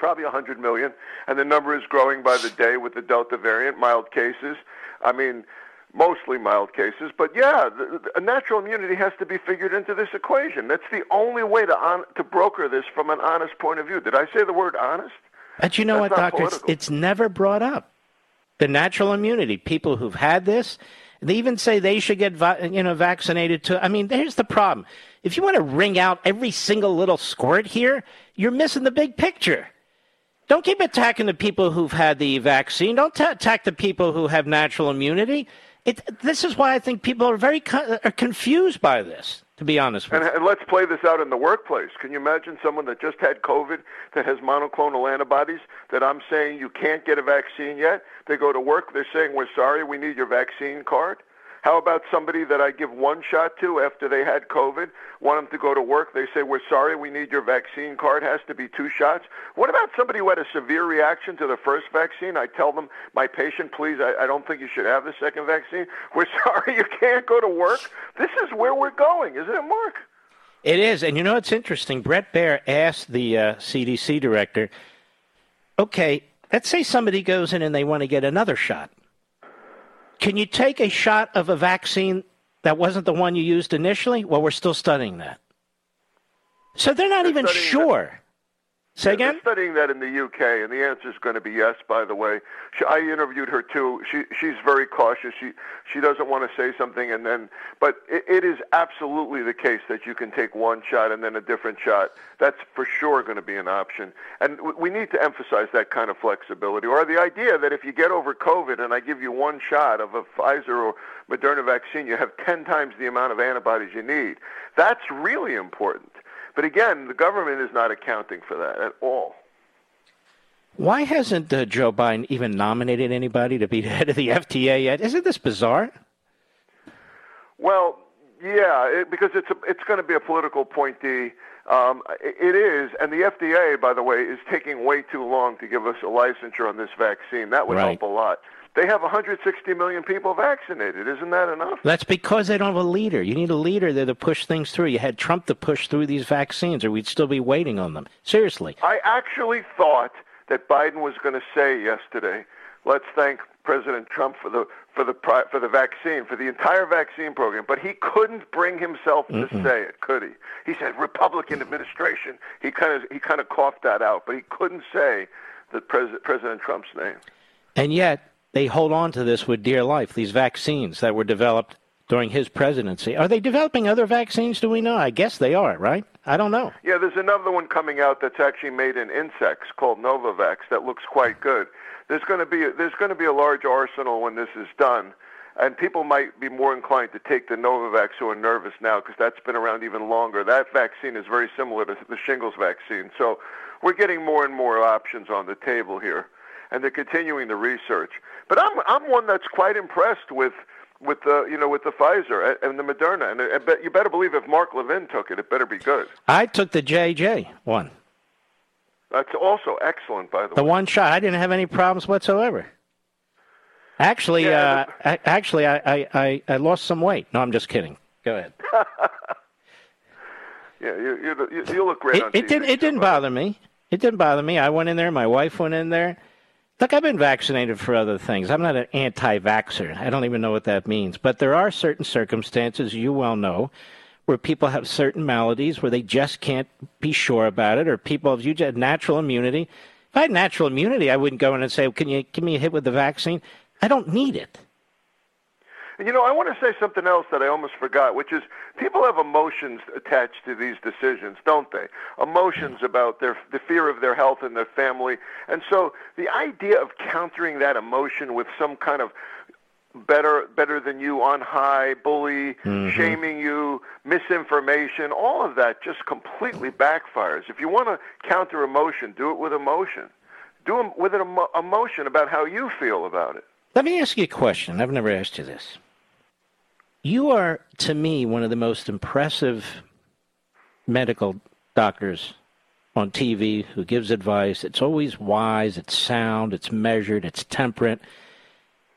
probably 100 million, and the number is growing by the day with the Delta variant, mild cases. I mean, mostly mild cases, but yeah, the, the, natural immunity has to be figured into this equation. That's the only way to on, to broker this from an honest point of view. Did I say the word honest? But you know That's what, doctor? It's, political. it's never brought up. The natural immunity. People who've had this, they even say they should get you know vaccinated too. I mean, here's the problem. If you want to wring out every single little squirt here, you're missing the big picture. Don't keep attacking the people who've had the vaccine. Don't ta attack the people who have natural immunity. It, this is why I think people are very co- are confused by this. To be honest with And, you. and let's play this out in the workplace. Can you imagine someone that just had COVID that has monoclonal antibodies that I'm saying you can't get a vaccine yet? They go to work, they're saying, We're sorry, we need your vaccine card. How about somebody that I give one shot to after they had COVID, want them to go to work? They say, We're sorry, we need your vaccine card, It has to be two shots. What about somebody who had a severe reaction to the first vaccine? I tell them, My patient, please, I, I don't think you should have the second vaccine. We're sorry, you can't go to work. This is where we're going, isn't it, Mark? It is, and you know what's interesting? Bret Baier asked the uh, CDC director, "Okay, let's say somebody goes in and they want to get another shot. Can you take a shot of a vaccine that wasn't the one you used initially? Well, we're still studying that. So they're not even studying sure. Say again? They're studying that in the UK, and the answer is going to be yes. By the way, she, I interviewed her too. She she's very cautious. She she doesn't want to say something, and then but it, it is absolutely the case that you can take one shot and then a different shot. That's for sure going to be an option, and w- we need to emphasize that kind of flexibility, or the idea that if you get over COVID and I give you one shot of a Pfizer or Moderna vaccine, you have ten times the amount of antibodies you need. That's really important. But again, the government is not accounting for that at all. Why hasn't uh, Joe Biden even nominated anybody to be the head of the FDA yet? Isn't this bizarre? Well, yeah, it, because it's a, it's going to be a political appointee. Um, it, is, and the FDA, by the way, is taking way too long to give us a licensure on this vaccine. That would Right. help a lot. They have 160 million people vaccinated. Isn't that enough? That's because they don't have a leader. You need a leader there to push things through. You had Trump to push through these vaccines, or we'd still be waiting on them. Seriously. I actually thought that Biden was going to say yesterday, "Let's thank President Trump for the for the for the vaccine, for the entire vaccine program," but he couldn't bring himself to Mm-mm. say it, could he? He said Republican administration. He kind of he kind of coughed that out, but he couldn't say the pres- President Trump's name. And yet, they hold on to this with dear life, these vaccines that were developed during his presidency. Are they developing other vaccines? Do we know? I guess they are, right? I don't know. Yeah, there's another one coming out that's actually made in insects called Novavax that looks quite good. There's going to be there's going to be a large arsenal when this is done, and people might be more inclined to take the Novavax who are nervous now because that's been around even longer. That vaccine is very similar to the shingles vaccine, so we're getting more and more options on the table here, and they're continuing the research. But I'm I'm one that's quite impressed with with the you know with the Pfizer and the Moderna, and you better believe if Mark Levin took it, it better be good. I took the JJ one, That's also excellent, by the the way. The one shot. I didn't have any problems whatsoever. Actually, Yeah, uh, I, actually, I, I, I, lost some weight. No, I'm just kidding. Go ahead. Yeah, you you you, you look great It, on it TV. didn't. It didn't bother me. It didn't bother me. I went in there. My wife went in there. Look, I've been vaccinated for other things. I'm not an anti-vaxxer. I don't even know what that means. But there are certain circumstances, you well know, where people have certain maladies where they just can't be sure about it, or people have you had natural immunity. If I had natural immunity, I wouldn't go in and say, "Can you give me a hit with the vaccine?" I don't need it. You know, I want to say something else that I almost forgot, which is people have emotions attached to these decisions, don't they? Emotions about their the fear of their health and their family. And so the idea of countering that emotion with some kind of better better than you on high bully Mhm. shaming you misinformation all of that just completely backfires if you want to counter emotion do it with emotion do it with an emo- emotion about how you feel about it Let me ask you a question. I've never asked you this. You are, to me, one of the most impressive medical doctors on TV who gives advice. It's always wise, it's sound, it's measured, it's temperate.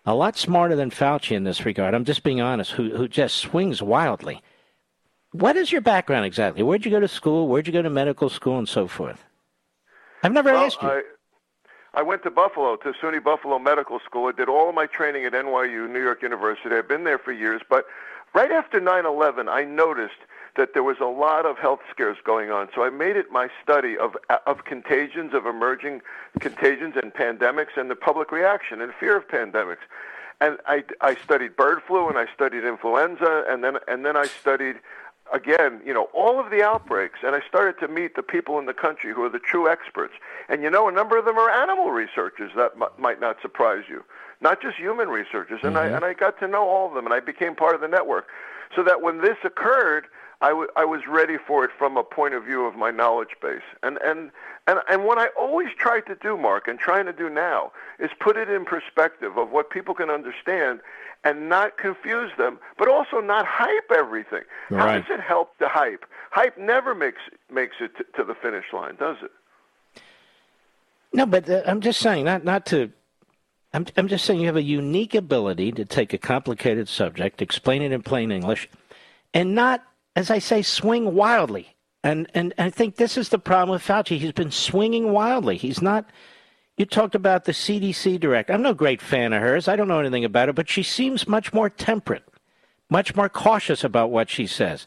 A lot smarter than Fauci in this regard. I'm just being honest, who, who just swings wildly. What is your background exactly? Where'd you go to school? Where'd you go to medical school and so forth? I've never well, asked you. I, I went to Buffalo, to SUNY Buffalo Medical School. I did all of my training at NYU, New York University. I've been there for years. But right after 9 11, I noticed that there was a lot of health scares going on. So I made it my study of, of contagions, of emerging contagions and pandemics, and the public reaction and fear of pandemics. And I, I studied bird flu and I studied influenza, and then, and then I studied again, you know, all of the outbreaks, and I started to meet the people in the country who are the true experts. And you know, a number of them are animal researchers. That m- might not surprise you, not just human researchers. And Mm-hmm. I and I got to know all of them, and I became part of the network. So that when this occurred, I, w- I was ready for it from a point of view of my knowledge base. And, and, and, and what I always try to do, Mark, and trying to do now, is put it in perspective of what people can understand and not confuse them, but also not hype everything. How Right. does it help to hype? Hype never makes, makes it t- to the finish line, does it? No, but uh, I'm just saying, not not to. I'm I'm just saying you have a unique ability to take a complicated subject, explain it in plain English, and not, as I say, swing wildly. And and I think this is the problem with Fauci. He's been swinging wildly. He's not. You talked about the CDC director. I'm no great fan of hers. I don't know anything about her, but she seems much more temperate, much more cautious about what she says.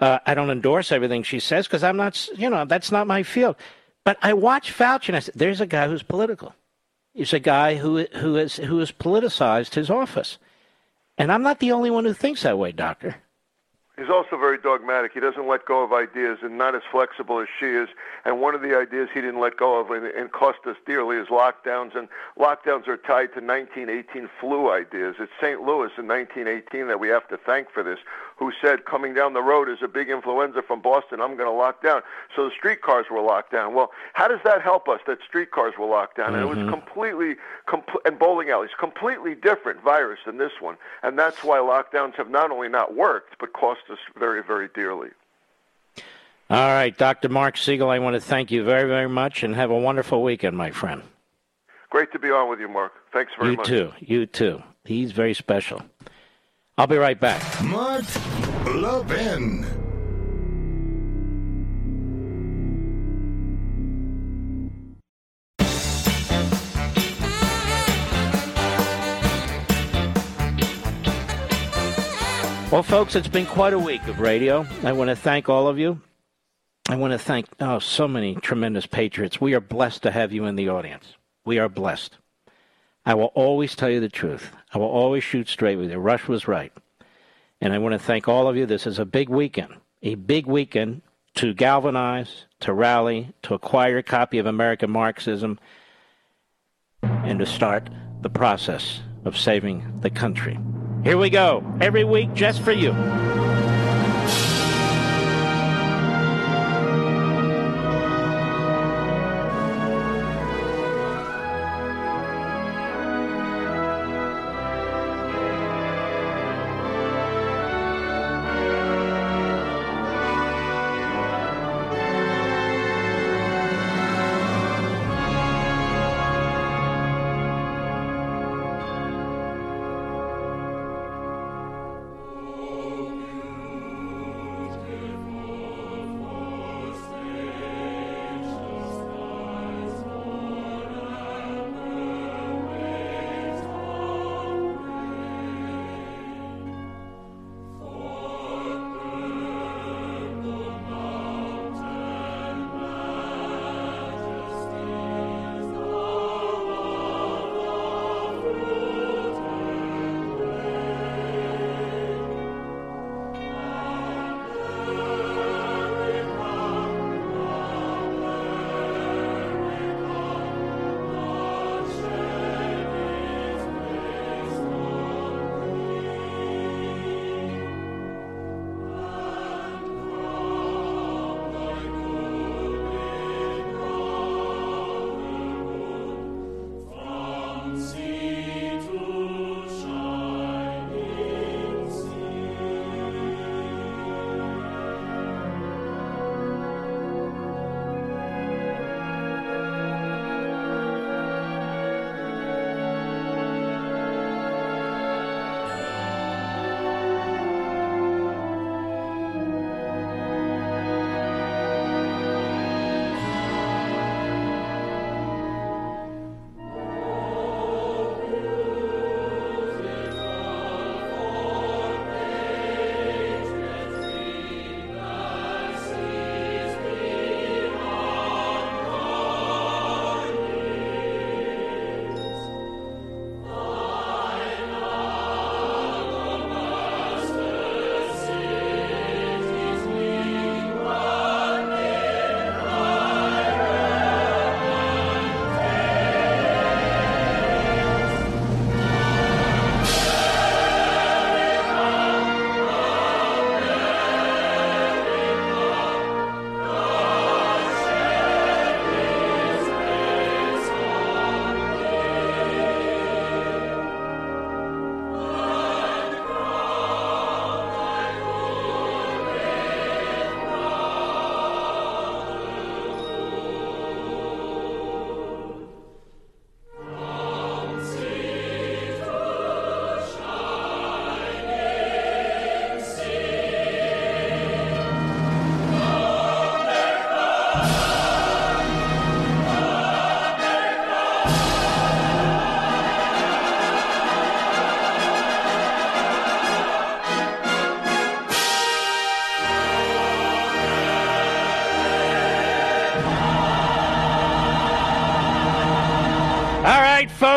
Uh, I don't endorse everything she says because I'm not, you know, that's not my field. But I watch Fauci and I said, there's a guy who's political. He's a guy who who has who has politicized his office, and I'm not the only one who thinks that way, Doctor. He's also very dogmatic. He doesn't let go of ideas and not as flexible as she is. And one of the ideas he didn't let go of and, and cost us dearly is lockdowns. And lockdowns are tied to 1918 flu ideas. It's St. Louis in 1918 that we have to thank for this, who said coming down the road is a big influenza from Boston. I'm going to lock down. So the streetcars were locked down. Well, how does that help us that streetcars were locked down? And it was mm-hmm. completely, compl- and bowling alleys, completely different virus than this one. And that's why lockdowns have not only not worked, but cost us very, very dearly. All right, Dr. Marc Siegel, I want to thank you very, very much and have a wonderful weekend, my friend. Great to be on with you, Mark. Thanks very you much. You too. You too. He's very special. I'll be right back. Mark Levin. Well, folks, it's been quite a week of radio. I want to thank all of you. I want to thank oh so many tremendous patriots. We are blessed to have you in the audience. We are blessed. I will always tell you the truth. I will always shoot straight with you. Rush was right. And I want to thank all of you. This is a big weekend. A big weekend to galvanize, to rally, to acquire a copy of American Marxism, and to start the process of saving the country. Here we go. Every week just for you.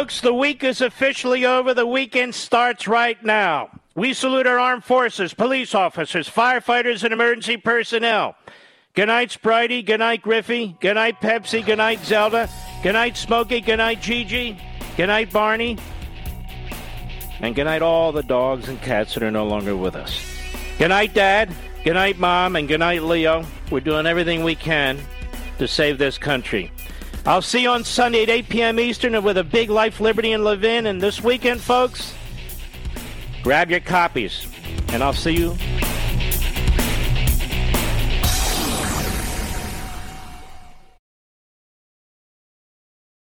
Folks, the week is officially over. The weekend starts right now. We salute our armed forces, police officers, firefighters, and emergency personnel. Good night, Spritey. Good night, Griffey. Good night, Pepsi. Good night, Zelda. Good night, Smokey. Good night, Gigi. Good night, Barney. And good night, all the dogs and cats that are no longer with us. Good night, Dad. Good night, Mom. And good night, Leo. We're doing everything we can to save this country. I'll see you on Sunday at 8 p.m. Eastern with a big Life, Liberty, and Levin. And this weekend, folks, grab your copies. And I'll see you